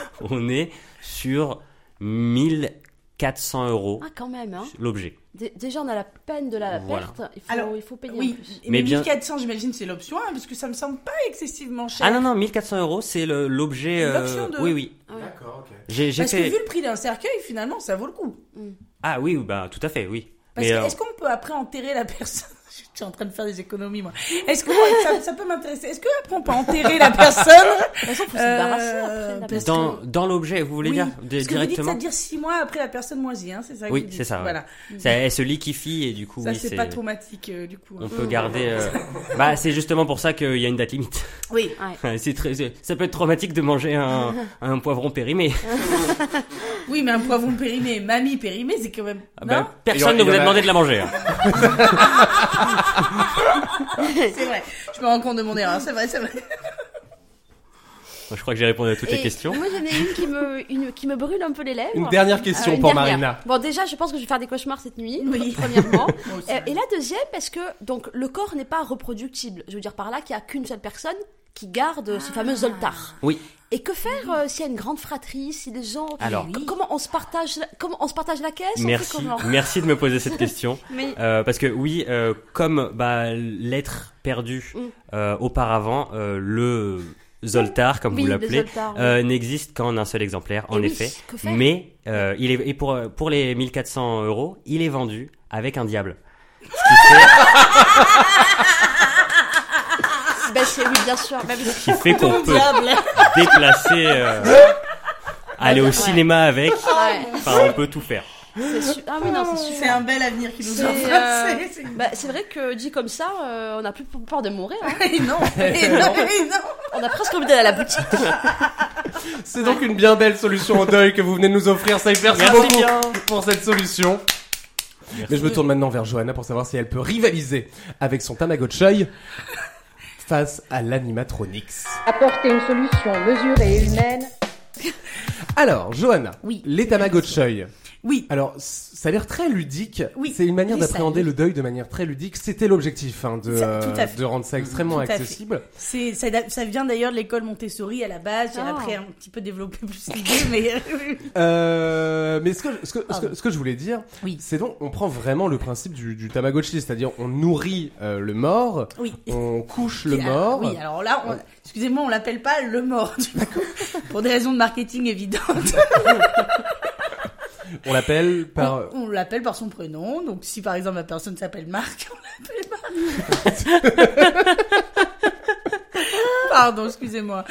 C: on est sur 1400 euros
E: Ah, quand même, hein.
C: l'objet.
E: Dé- Déjà, on a la peine de la
C: Voilà.
E: perte. Il faut,
B: Alors,
E: il faut payer
B: Oui,
E: plus.
B: mais,
C: Mais bien-
B: 1400, j'imagine, c'est l'option 1, parce que ça me semble pas excessivement cher.
C: Ah non non, 1400 euros, c'est le- l'objet. euh,
B: L'option deux.
C: Oui oui.
A: D'accord, ok.
C: J'ai j'ai
B: Parce
C: fait.
B: que vu le prix d'un cercueil, finalement, ça vaut le coup.
C: Ah oui, bah tout à fait, oui.
B: Parce
C: Mais
B: que
C: euh,
B: est-ce qu'on peut après enterrer la personne Je suis en train de faire des économies, moi. Est-ce que ça, ça peut m'intéresser Est-ce que après on peut enterrer la personne
E: De toute façon, faut se débarrasser
B: Euh,
E: après. de la
B: parce
E: personne.
C: dans dans l'objet, vous voulez
B: Oui,
C: dire de-
B: Parce que vous dites
C: directement
B: ça dire six mois après la personne moisie, hein, c'est ça que
C: Oui,
B: vous dites.
C: c'est ça, ouais.
B: Voilà.
C: Ça, elle se liquéfie et du coup,
B: Ça,
C: oui,
B: c'est
C: c'est.
B: pas traumatique, euh, du coup. hein.
C: On peut garder. euh, Bah, c'est justement pour ça qu'il y a une date limite.
B: Oui.
C: c'est très. c'est- Ça peut être traumatique de manger un, un poivron périmé.
B: Oui, mais un poivron périmé, mamie périmée, c'est quand même.
C: Ah
B: non
C: bah, personne ne vous a demandé de la manger. hein.
B: C'est vrai. Je me rends compte de mon erreur. C'est vrai, c'est vrai.
C: Je crois que j'ai répondu à toutes les
E: Et
C: questions.
E: Moi, j'en ai une qui me, une qui me brûle un peu les lèvres.
A: Une dernière question
E: Euh, une
A: pour
E: dernière.
A: Marina.
E: Bon, déjà, je pense que je vais faire des cauchemars cette nuit.
B: Oui.
E: Premièrement.
B: Moi aussi.
E: Euh, et la deuxième, parce que donc le corps n'est pas reproductible. Je veux dire par là qu'il n'y a qu'une seule personne qui garde ce fameux zoltar.
C: Oui.
E: Et que faire euh, s'il y a une grande fratrie, si les gens,
C: Alors.
E: Comment on se partage, la- comment on se partage la caisse,
C: Merci, merci de me poser cette question.
E: Mais
C: Euh, parce que oui, euh, comme bah, l'être perdu
E: Mm.
C: euh, auparavant, euh, le Zoltar, comme
E: oui,
C: vous
E: le
C: l'appelez,
E: oui.
C: euh, n'existe qu'en un seul exemplaire, en
E: Et
C: effet.
E: que faire
C: Mais euh, il est et pour pour les 1400 euros, il est vendu avec un diable. Ce qui fait,
E: bien sûr.
C: Ce qui fait qu'on peut
B: Diable.
C: déplacer, euh, aller au
E: Ouais.
C: cinéma avec.
E: Ouais,
C: Enfin, on peut tout faire.
E: c'est su- Ah oui, non, c'est
B: C'est
E: super.
B: un bel avenir qui nous
E: C'est,
B: offre.
E: euh,
B: C'est-
E: Bah, c'est vrai que dit comme ça, euh, on a plus peur de mourir. hein.
B: Et non, et non, et non.
E: On a presque envie d'aller à la boutique.
A: C'est donc une bien belle solution au deuil que vous venez de nous offrir. Ça merci,
C: Merci
A: beaucoup
C: bien.
A: pour cette solution. Mais je me tourne maintenant vers Johanna pour savoir si elle peut rivaliser avec son Tamagotchi face à l'animatronics.
D: Apporter une solution mesurée et humaine
A: Alors, Johanna,
B: Oui.
A: les Tamagotchi.
B: Oui.
A: Alors, ça a l'air très ludique.
B: Oui.
A: C'est une manière
B: Oui,
A: d'appréhender le deuil de manière très ludique. C'était l'objectif hein, de,
B: Ça-
A: euh, rendre ça extrêmement
B: Tout
A: accessible.
B: C'est, ça, ça vient d'ailleurs de l'école Montessori à la base. J'ai
E: Ah.
B: après un petit peu développé plus l'idée, mais
A: Euh, mais ce que, ce, que, ce, que, ce que je voulais dire,
B: Oui.
A: c'est donc, on prend vraiment le principe du, du Tamagotchi, c'est-à-dire on nourrit euh, le mort,
B: oui.
A: on couche le
B: Puis,
A: mort.
B: oui, alors là, on- excusez-moi, on l'appelle pas le mort, du coup, pour des raisons de marketing évidentes.
A: On l'appelle par.
B: On, on l'appelle par son prénom. Donc, si par exemple la personne s'appelle Marc, on l'appelle Marc. Pardon, excusez-moi.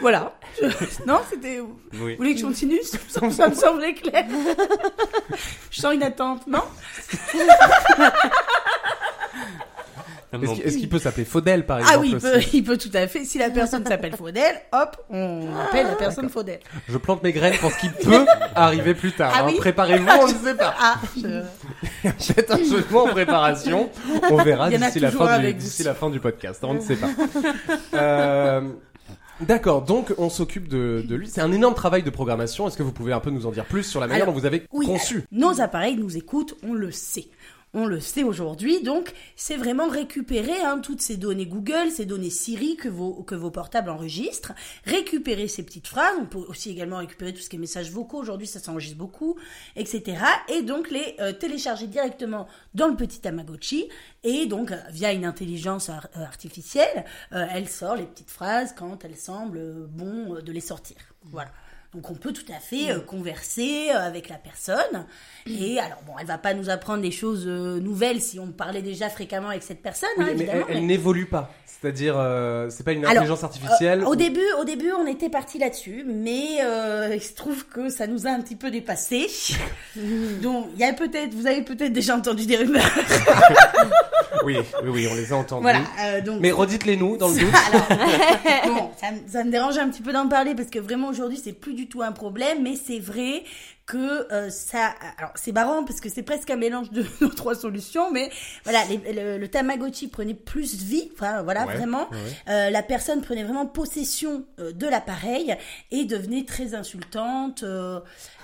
B: Voilà. Je- Non, c'était. Vous
C: Oui.
B: voulez que je continue? Ça, ça me semblait clair. Je sens une attente, non?
A: Est-ce qu'il peut s'appeler Faudel, par exemple
B: Ah oui, il peut,
A: aussi
B: il peut tout à fait. Si la personne s'appelle Faudel, hop, on appelle la personne Faudel.
A: Je plante mes graines pour ce qui peut arriver plus tard.
B: Ah
A: hein.
B: oui
A: Préparez-vous, on ne sait pas.
B: Ah, je-
A: Peut-être un jeu de mots en préparation. On verra d'ici la, la fin du podcast. On ne sait pas. Euh, D'accord, donc on s'occupe de, de lui. C'est un énorme travail de programmation. Est-ce que vous pouvez un peu nous en dire plus sur la manière
B: Alors,
A: dont vous avez
B: Oui,
A: conçu
B: nos appareils nous écoutent, on le sait. On le sait aujourd'hui, donc c'est vraiment récupérer hein, toutes ces données Google, ces données Siri que vos, que vos portables enregistrent, récupérer ces petites phrases, on peut aussi également récupérer tout ce qui est messages vocaux, aujourd'hui ça s'enregistre beaucoup, etc. Et donc les euh, télécharger directement dans le petit Tamagotchi, et donc via une intelligence euh, artificielle, euh, elle sort les petites phrases quand elle semble bon de les sortir. Voilà. Donc on peut tout à fait euh, converser euh, avec la personne. Et alors bon, elle va pas nous apprendre des choses euh, nouvelles si on parlait déjà fréquemment avec cette personne,
A: Oui,
B: hein,
A: mais elle, elle
B: mais-
A: n'évolue pas. C'est-à-dire, c'est pas une
B: Alors,
A: intelligence artificielle.
B: Au début, au début, on était parti là-dessus, mais il se trouve que ça nous a un petit peu dépassé. Donc, il y a peut-être, vous avez peut-être déjà entendu des rumeurs.
A: Oui, oui, oui, on les a
B: voilà. donc,
A: Mais redites-les nous dans le doute.
B: Alors, bon, ça, me- ça me dérange un petit peu d'en parler parce que vraiment aujourd'hui c'est plus du tout un problème, mais c'est vrai que euh, ça. Alors c'est marrant parce que c'est presque un mélange de nos trois solutions, mais voilà, les- le, le Tamagotchi prenait plus vie, enfin voilà
A: Ouais,
B: vraiment.
A: ouais.
B: Euh, la personne prenait vraiment possession euh, de l'appareil et devenait très insultante. euh,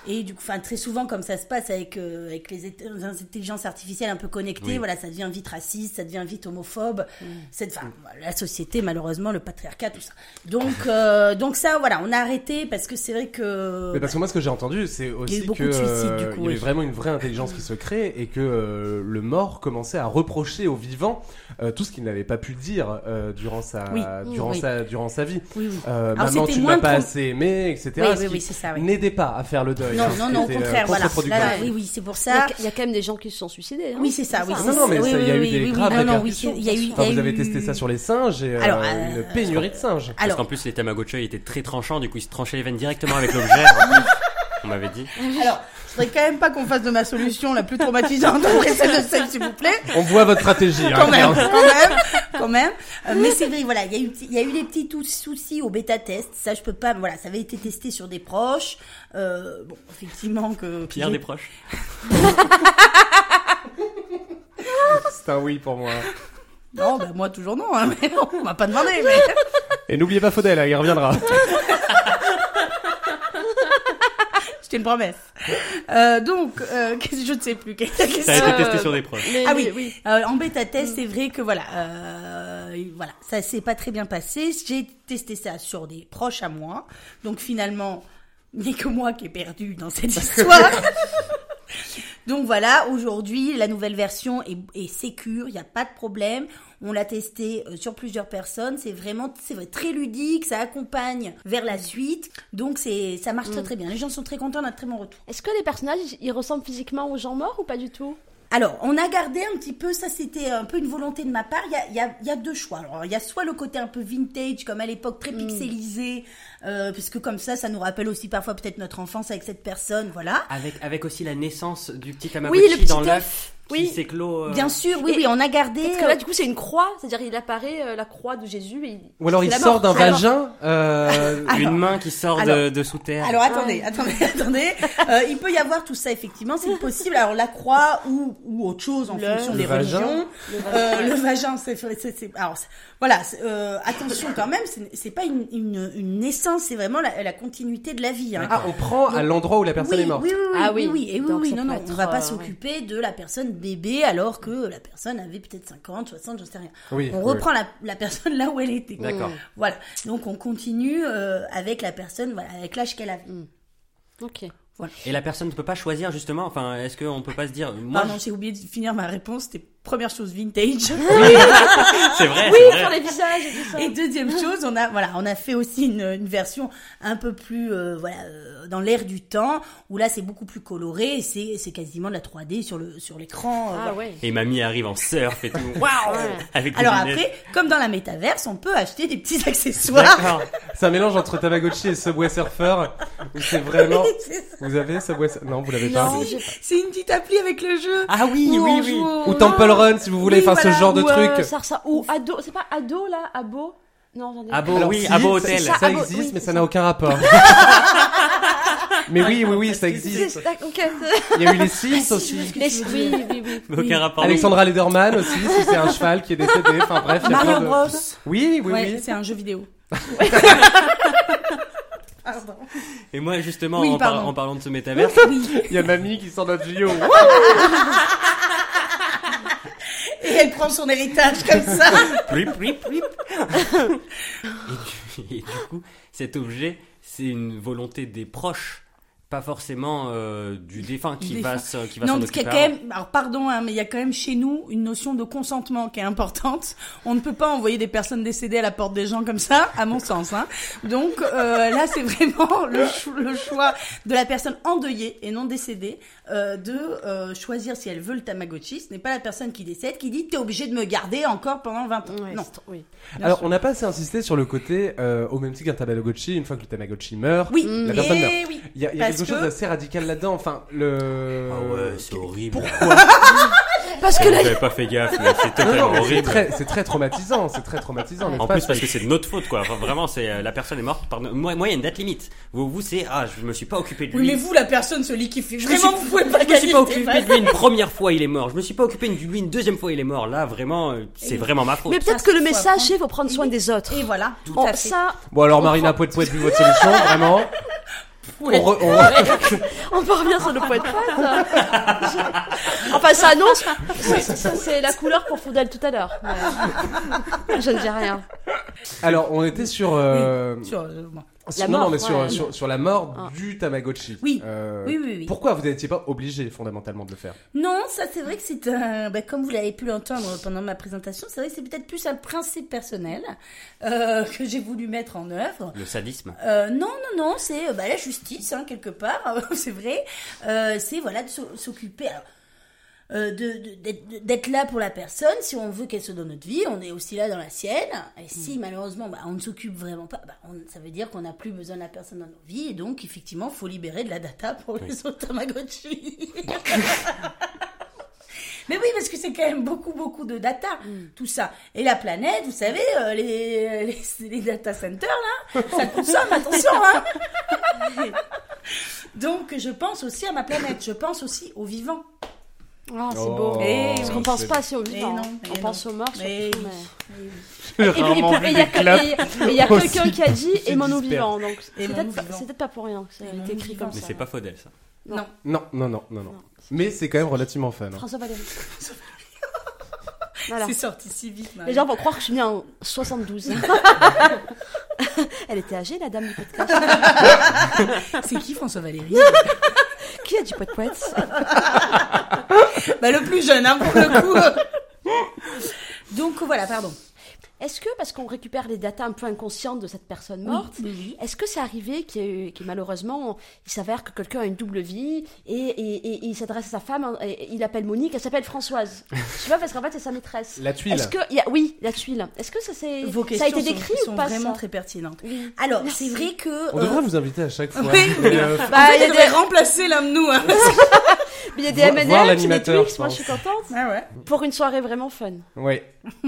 B: et du coup, enfin très souvent comme ça se passe avec euh, avec les, les intelligences artificielles un peu connectées,
C: Oui.
B: voilà, ça devient vite raciste, ça devient vite homophobe. Cette, enfin, la société malheureusement, le patriarcat, tout ça. Donc euh, donc ça, voilà, on a arrêté parce que c'est vrai que
A: Mais parce que moi, ce que j'ai entendu, c'est aussi
B: beaucoup
A: que
B: de suicides, du
A: euh,
B: coup,
A: il y avait
B: oui.
A: vraiment une vraie intelligence qui se crée et que euh, le mort commençait à reprocher au vivant euh, tout ce qu'il n'avait pas pu dire euh, durant sa
B: Oui.
A: durant
B: Oui.
A: sa durant sa vie.
B: oui oui.
A: Euh,
B: Alors,
A: maman, tu ne m'as pas
B: con-
A: assez aimé, etc. N'aidait pas à faire le deuil.
B: Non non non, au contraire, voilà.
A: contre-productif.
B: Là, là, oui oui, c'est pour
E: Il y, a,
B: ça.
E: il y a quand même des gens qui se sont suicidés. hein.
B: Oui, c'est ça, oui.
A: Non, non, mais il y a eu des graves répercussions. vous avez testé ça sur les singes et
B: Alors,
A: une pénurie de singes.
C: Parce qu'en plus, les Tamagotchi étaient très tranchants, du coup, ils se tranchaient les veines directement avec l'objet. On m'avait dit.
B: alors, je voudrais quand même pas qu'on fasse de ma solution la plus traumatisante après celle de celle, s'il vous plaît.
A: On voit votre stratégie. hein,
B: quand même, quand même, quand même. Euh, mais c'est vrai, voilà, il y a eu, il y a eu des petits soucis au bêta test. Ça, je peux pas. Voilà, ça avait été testé sur des proches. Euh, bon, effectivement que.
C: Pierre des proches.
A: C'est un oui pour moi.
B: Non, bah moi toujours non. Hein, mais on m'a pas demandé. Mais
A: Et n'oubliez pas Faudel, hein, il reviendra.
B: C'était une promesse. Euh, donc, euh, qu'est-ce- je ne sais plus. Quelle
C: Ça a été
E: Euh,
C: testé sur des proches.
E: Mais-
B: Ah
E: mais-
B: oui, Euh, en bêta test, c'est vrai que voilà, euh, voilà, ça s'est pas très bien passé. J'ai testé ça sur des proches à moi, donc finalement, il n'y a que moi qui ai perdu dans cette histoire. Donc voilà, aujourd'hui, la nouvelle version est, est sécure, il n'y a pas de problème. On l'a testé euh, sur plusieurs personnes. C'est vraiment, c'est vrai, très ludique. Ça accompagne vers la suite. Donc c'est, ça marche très très bien. Les gens sont très contents. On a de très bon retour.
E: Est-ce que les personnages, ils ressemblent physiquement aux gens morts ou pas du tout?
B: Alors, on a gardé un petit peu, ça c'était un peu une volonté de ma part. Il y a, il y a, il y a deux choix. Alors, il y a soit le côté un peu vintage, comme à l'époque, très pixelisé, euh, puisque comme ça, ça nous rappelle aussi parfois peut-être notre enfance avec cette personne, voilà.
C: Avec, avec aussi la naissance du petit
E: Oui,
C: Tamagotchi
E: le petit
C: dans
E: œuf.
C: Qui
E: Oui.
C: s'éclot. euh,
B: Bien sûr, oui,
E: Et-
B: oui, on a gardé.
E: Parce que là, du coup, c'est une croix, c'est-à-dire il apparaît euh, la croix de Jésus. Et il-
A: Ou alors il sort d'un vagin. euh,
B: Alors-
C: Une main qui sort de,
B: alors-
C: de sous terre.
B: Alors attendez, attendez, attendez. Euh, il peut y avoir tout ça effectivement, c'est possible. Alors la croix ou, ou autre chose en
E: Le-
B: fonction
A: Le
B: des
A: vagin.
B: religions. Euh, le vagin, c'est, alors voilà. euh, attention quand même, c'est, pas une, une, une naissance, c'est vraiment la, la continuité de la vie. Hein.
A: Ah, on prend à l'endroit où la personne
B: oui,
A: est morte.
B: Oui, oui, oui,
E: Ah
B: oui,
E: oui.
B: oui, et oui,
E: Donc,
B: oui, non, non, on va pas
E: euh,
B: s'occuper de la personne bébé alors que la personne avait peut-être 50, 60, j'en sais rien.
A: Oui,
B: on
A: oui.
B: reprend la, la personne là où elle était.
C: D'accord.
B: Voilà. Donc on continue euh, avec la personne, voilà, avec l'âge qu'elle avait.
E: Ok.
C: Et la personne ne peut pas choisir justement? Enfin, est-ce qu'on peut pas se dire moi
B: Pardon, j'ai oublié de finir ma réponse. C'était première chose vintage.
C: C'est vrai,
E: Oui,
C: c'est
E: sur
C: vrai.
E: Les visages et tout ça.
B: Et deuxième chose, on a voilà, on a fait aussi une, une version un peu plus euh, voilà euh, dans l'air du temps où là c'est beaucoup plus coloré et c'est c'est quasiment de la 3D sur le sur l'écran. euh,
E: Ah
B: voilà.
E: ouais.
C: Et mamie arrive en surf et tout. Waouh
E: Ouais.
C: Avec des
B: Alors
C: lunettes.
B: après, comme dans la métaverse, on peut acheter des petits accessoires.
A: C'est un mélange entre Tamagotchi et Subway Surfer. où C'est vraiment. Vous avez Subway Surfer Non, vous l'avez pas.
B: C'est une petite appli avec le jeu.
C: Ah oui,
B: Où
C: oui,
B: on
C: oui.
B: joue
A: Ou Temple Run si vous voulez,
B: Oui,
A: enfin ce genre de
E: euh,
A: truc.
E: ça ressemble- ou ado, c'est pas ado là, abo? Non, j'en ai
C: Abo,
A: Alors,
C: oui,
A: si,
C: Abo
A: ça-
C: Hotel.
A: Ça,
E: Ça, Abo,
A: existe,
E: oui,
A: mais ça n'a aucun rapport. mais oui, oui, oui, ça existe. Il y a eu les Sims aussi.
E: Les- oui, oui, oui.
C: Aucun rapport.
A: Alexandra Lederman aussi, si c'est un cheval qui est décédé. Enfin bref, il y a
B: Mario
A: plein de...
B: Bros.
A: Oui, oui,
B: ouais,
A: oui.
B: c'est un jeu vidéo. Pardon.
C: Et moi, justement,
B: Oui,
C: en, par-
B: pardon.
C: en parlant de ce métaverse,
A: Il y a mamie qui sort notre JO.
B: Et elle prend son héritage comme ça.
C: Plip, plip, plip. et, du, et du coup, cet objet, c'est une volonté des proches, pas forcément euh, du défunt qui
B: Défunt.
C: va se- qui va
B: Non, parce qu'il y a quand même, alors pardon, hein, mais il y a quand même chez nous une notion de consentement qui est importante. On ne peut pas envoyer des personnes décédées à la porte des gens comme ça, à mon sens. Hein. Donc euh, là, c'est vraiment le, cho- le choix de la personne endeuillée et non décédée euh, de euh, choisir si elle veut le Tamagotchi. Ce n'est pas la personne qui décède qui dit t'es obligé de me garder encore pendant 20 ans.
E: Ouais,
B: non.
E: oui.
A: Alors,
B: sûr.
A: on n'a pas assez insisté sur le côté, euh, au même titre qu'un Tamagotchi, une fois que le Tamagotchi meurt,
B: Oui,
A: la personne
B: et
A: meurt.
B: oui.
A: Il y a, il y a
B: Parce
A: quelque chose d'assez radical là-dedans. Enfin, le.
C: Ah ouais, c'est horrible.
E: Parce que
C: Vous
E: là,
C: n'avez pas fait gaffe, mais c'est totalement horrible.
A: très, c'est très traumatisant, c'est très traumatisant.
C: En plus parce que c'est de notre faute quoi. Enfin, vraiment c'est euh, la personne est morte par moi moi il y a une date limite. Vous vous c'est ah je me suis pas occupé de lui.
B: Oui, mais vous, la personne, celui qui fait
C: Je me
B: vraiment,
C: suis-
B: vous pouvez pas
C: je me suis pas occupé de lui une première fois il est mort. Je me suis pas occupé de lui une deuxième fois il est mort. Là vraiment euh, c'est vraiment ma faute.
E: mais peut-être que le message c'est faut prendre soin des autres.
B: Et voilà, tout à fait.
E: ça,
A: Bon, alors Marina, poète poète, vu votre solution, vraiment.
B: Ouais.
A: On re- on re-
E: on peut revenir sur le poète poète. enfin, ça annonce. c'est- la couleur pour Faudel tout à l'heure. mais- Je ne dis rien.
A: Alors, on était sur. euh,
B: Sur, euh, bon.
A: sur-
E: La
A: non, non,
E: mort,
A: mais sur,
E: ouais.
A: sur, sur la mort
E: Ah.
A: du Tamagotchi.
B: Oui.
A: Euh,
B: Oui, oui, oui.
A: Pourquoi vous n'étiez pas obligé fondamentalement de le faire?
B: Non, ça c'est vrai que c'est un, bah, comme vous l'avez pu l'entendre pendant ma présentation, c'est vrai que c'est peut-être plus un principe personnel euh, que j'ai voulu mettre en œuvre.
C: Le sadisme.
B: Euh, non, non, non, c'est bah, la justice hein, quelque part, c'est vrai. Euh, c'est voilà de s'o- s'occuper. alors, euh, d'être là pour la personne. Si on veut qu'elle se donne notre vie on est aussi là dans la sienne. Et si malheureusement bah, on ne s'occupe vraiment pas bah, on- ça veut dire qu'on n'a plus besoin de la personne dans nos vies. Et donc effectivement faut libérer de la data pour les autres Tamagotchi. Mais oui parce que c'est quand même beaucoup beaucoup de data tout ça. Et la planète vous savez euh, les, les les data centers là. Ça consomme attention hein. Donc je pense aussi à ma planète. Je pense aussi aux vivants
E: Ah, c'est
A: Oh,
E: beau.
B: Eh
E: Parce
B: oui.
E: qu'on pense pas assez aux
B: Mais
E: vivants.
B: non,
E: hein.
B: mais
E: On
B: non.
E: pense aux morts
B: Mais.
E: Mais... Et et il y a et- mais quelqu'un qui a dit aimons nos
A: dispares.
E: vivants. Donc c'est peut-être pas, c'est pour rien que ça a été écrit comme
C: Mais
E: ça.
C: c'est pas Faudel ça.
B: non
A: Non, non, non, non. Mais c'est quand même relativement fun. hein.
E: François Valéry. Voilà.
B: c'est sorti si vite
E: Les gens vont croire que je suis née en 72. Elle était âgée, la dame du podcast.
B: c'est qui François Valéry
E: Qui a dit poète poète
B: bah le plus jeune hein pour le coup donc voilà pardon
E: Est-ce que, parce qu'on récupère les datas un peu inconscientes de cette personne morte,
B: oui, oui.
E: est-ce que c'est arrivé que, que malheureusement, il s'avère que quelqu'un a une double vie et, et- et- et il s'adresse à sa femme, hein, et il appelle Monique, elle s'appelle Françoise Je sais pas, parce qu'en fait, c'est sa maîtresse.
A: La tuile.
E: Est-ce que, il y a, oui, la tuile. Est-ce que ça, c'est,
B: vos
E: ça a été
B: sont-
E: décrit
B: sont,
E: ou pas
B: vraiment
E: ça
B: très pertinentes
E: Oui.
B: alors c'est vrai que
A: On
B: euh,
A: devrait vous inviter à chaque fois.
B: oui,
A: euh,
E: Bah,
B: en fait,
E: il y a des-
B: remplacer l'un de nous hein.
E: Mais il y a des des
A: l'animateur,
E: Twix, moi
A: je
E: suis contente.
B: ah ouais
E: Pour une soirée vraiment fun.
A: ouais.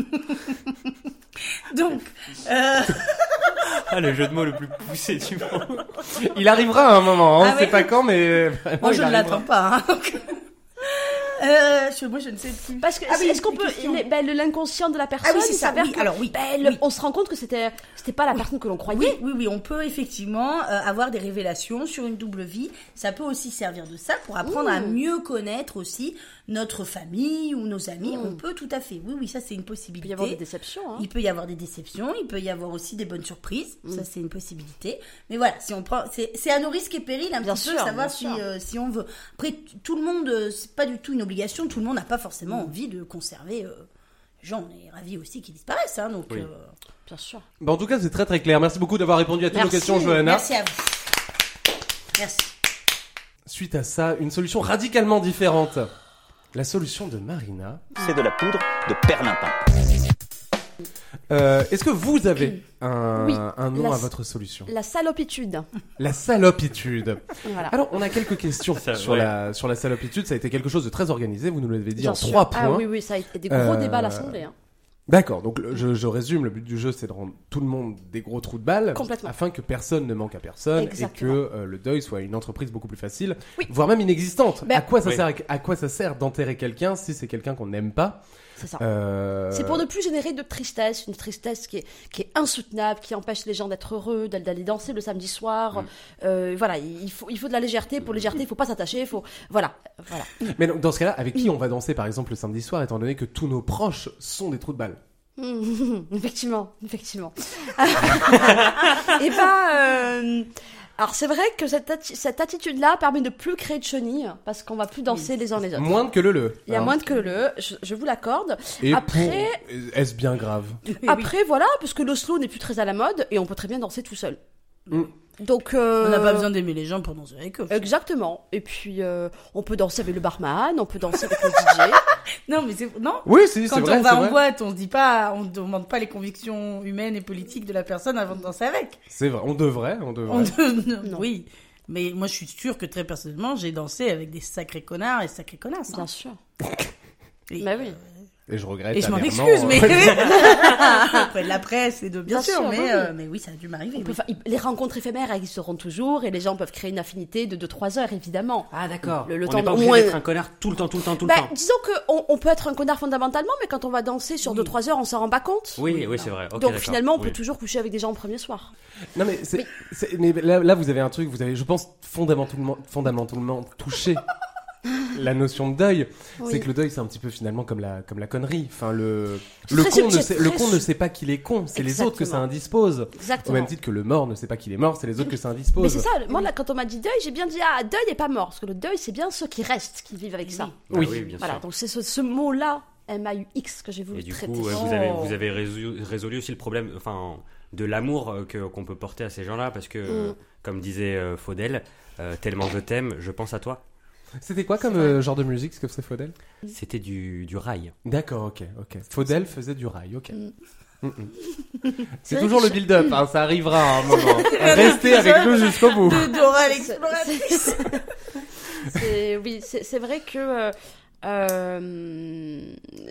B: donc euh,
C: Ah le jeu de mots le plus poussé du monde.
A: Il arrivera à un moment, hein,
B: Ah
A: on sait
B: ouais.
A: pas quand, mais vraiment,
B: moi je ne l'attends pas hein. Euh, je- moi je ne sais plus
E: Parce que,
B: Ah oui,
E: est-ce qu'on peut, ben, le- l'inconscient de la personne,
B: ah oui c'est ça oui
E: que-
B: alors oui
E: ben,
B: oui.
E: on se rend compte que c'était, c'était pas la personne que l'on croyait.
B: Oui, oui, oui, on peut effectivement euh, avoir des révélations sur une double vie. Ça peut aussi servir de ça pour apprendre à
E: Mmh.
B: mieux connaître aussi notre famille ou nos amis.
E: Mmh.
B: On peut tout à fait. Oui, oui, ça c'est une
E: Il peut
B: possibilité.
E: y avoir des déceptions. Hein.
B: Il peut y avoir des déceptions, il peut y avoir aussi des bonnes surprises,
E: Mmh.
B: ça c'est une possibilité. Mais voilà, si on prend, c'est à nos risques et périls un
E: Bien
B: petit
E: sûr,
B: peu savoir si euh, si on veut. Après, tout le monde, euh, c'est pas du tout une obligation. Tout le monde n'a pas forcément envie de conserver. euh, les gens, on est ravis aussi qu'ils disparaissent. Hein, donc,
C: Oui.
B: euh,
E: Bien sûr.
A: Bah, en tout cas, c'est très très clair. Merci beaucoup d'avoir répondu à toutes nos questions, Johanna.
B: merci à vous. Merci.
A: Suite à ça, une solution radicalement différente. La solution de Marina.
G: C'est de la poudre de perlimpin.
A: Euh, Est-ce que vous avez un,
E: Oui,
A: un nom
E: la-
A: à votre solution?
E: La salopitude.
A: La salopitude.
E: Voilà.
A: Alors, on a quelques questions
C: Ça,
A: sur,
C: ouais.
A: la, sur la salopitude. Ça a été quelque chose de très organisé. Vous nous l'avez dit
E: Bien
A: en
E: sûr.
A: trois points.
E: Ah oui, oui, ça a été des gros
A: Euh,
E: débats à l'Assemblée. Hein.
A: D'accord, donc le- je, je résume, le but du jeu c'est de rendre tout le monde des gros trous de balle,
E: Complètement.
A: afin que personne ne manque à personne
E: Exactement.
A: et que euh, le deuil soit une entreprise beaucoup plus facile,
E: Oui.
A: voire même inexistante.
E: Ben-
A: à, quoi ça
C: Oui.
A: sert, à quoi ça sert d'enterrer quelqu'un si c'est quelqu'un qu'on n'aime pas?
E: C'est ça.
A: Euh,
E: C'est pour ne plus générer de tristesse, une tristesse qui est, qui est insoutenable, qui empêche les gens d'être heureux, d'aller danser le samedi soir.
A: Mm.
E: Euh, voilà, il faut, il faut de la légèreté. Pour légèreté, il faut pas s'attacher. Faut, voilà, voilà.
A: Mais donc, dans ce cas-là, avec qui on va danser par exemple le samedi soir, étant donné que tous nos proches sont des trous de balle?
E: Mmh, effectivement, effectivement. Et ben, euh, alors c'est vrai que cette, atti- cette attitude-là permet de plus créer de chenilles parce qu'on va plus danser les uns les autres.
A: Moins que le le.
E: Il y a
A: hein.
E: moins de que le, je, je vous l'accorde.
A: Et
E: Après-
A: pour... Est-ce bien grave?
E: Après, voilà, parce que le slow n'est plus très à la mode et on peut très bien danser tout seul.
A: Mm.
E: Donc, euh,
B: On n'a pas besoin d'aimer les gens pour danser avec eux.
E: Exactement. Et puis, euh, on peut danser avec le barman, on peut danser avec le DJ.
B: Non, mais c'est non.
A: Oui, si, c'est
B: Quand
A: vrai,
B: on va en
A: vrai.
B: boîte, on se dit pas, on ne demande pas les convictions humaines et politiques de la personne avant de danser avec.
A: C'est vrai, on devrait, on devrait.
B: On de-
E: Non.
B: Oui, mais moi je suis sûre que très personnellement, j'ai dansé avec des sacrés connards et sacrés connasses. hein.
E: Bien sûr.
B: Et,
E: Bah oui.
A: Et je regrette
B: et je m'en excuse,
A: euh,
B: mais auprès de la presse et de bien,
E: Bien
B: sûr,
E: sûr,
B: mais,
E: oui.
B: euh, mais oui, ça a dû m'arriver. Oui.
E: Les rencontres éphémères existeront toujours et les gens peuvent créer une affinité de 2-3 heures, évidemment.
C: Ah d'accord.
E: Le- le
C: on
E: temps
C: n'est pas obligé
E: moins-
C: d'être un connard tout le temps, tout le temps, tout le
E: Bah,
C: temps.
E: disons qu'on on peut être un connard fondamentalement, mais quand on va danser sur 2-3 heures, on s'en rend pas compte.
C: Oui, oui, c'est vrai.
E: Donc finalement, on peut
C: Oui.
E: toujours coucher avec des gens au premier soir.
A: Non mais, mais là, là vous avez un truc, vous avez, je pense, fondamentalement, fondamentalement touché la notion de deuil.
E: Oui.
A: C'est que le deuil, c'est un petit peu finalement comme la, comme la connerie. Enfin, le, le con, ne sait, le con ne sait pas qu'il est con. C'est les autres que ça
E: Exactement.
A: indispose. Au
E: Exactement.
A: même titre que le mort ne sait pas qu'il est mort, c'est les autres que ça
E: Mais
A: indispose.
E: c'est ça, moi là, quand on m'a dit deuil, j'ai bien dit ah deuil n'est pas mort, parce que le deuil c'est bien ceux qui restent, qui vivent avec ça.
A: Oui.
C: oui, bien
E: Voilà,
C: sûr.
E: donc c'est ce, ce mot-là, M-A-U-X, que j'ai voulu
C: Et du
E: traiter.
C: coup, ouais,
B: Oh.
C: vous avez, vous avez résolu, résolu aussi le problème, enfin, de l'amour euh, que qu'on peut porter à ces gens-là, parce que,
E: Mm.
C: comme disait euh, Faudel, euh, tellement je t'aime, je pense à toi.
A: C'était quoi comme euh, genre de musique, ce que c'est Faudel?
C: C'était du, du rail.
A: D'accord, ok, ok. Faudel faisait du rail, ok.
E: Mm.
A: Mm, mm. C'est toujours le build-up, hein, ça arrivera à un moment. Restez avec nous jusqu'au bout.
B: De Dora
E: C'est-
B: l'exploratrice.
E: c'est- oui, c'est c'est vrai que. euh, euh,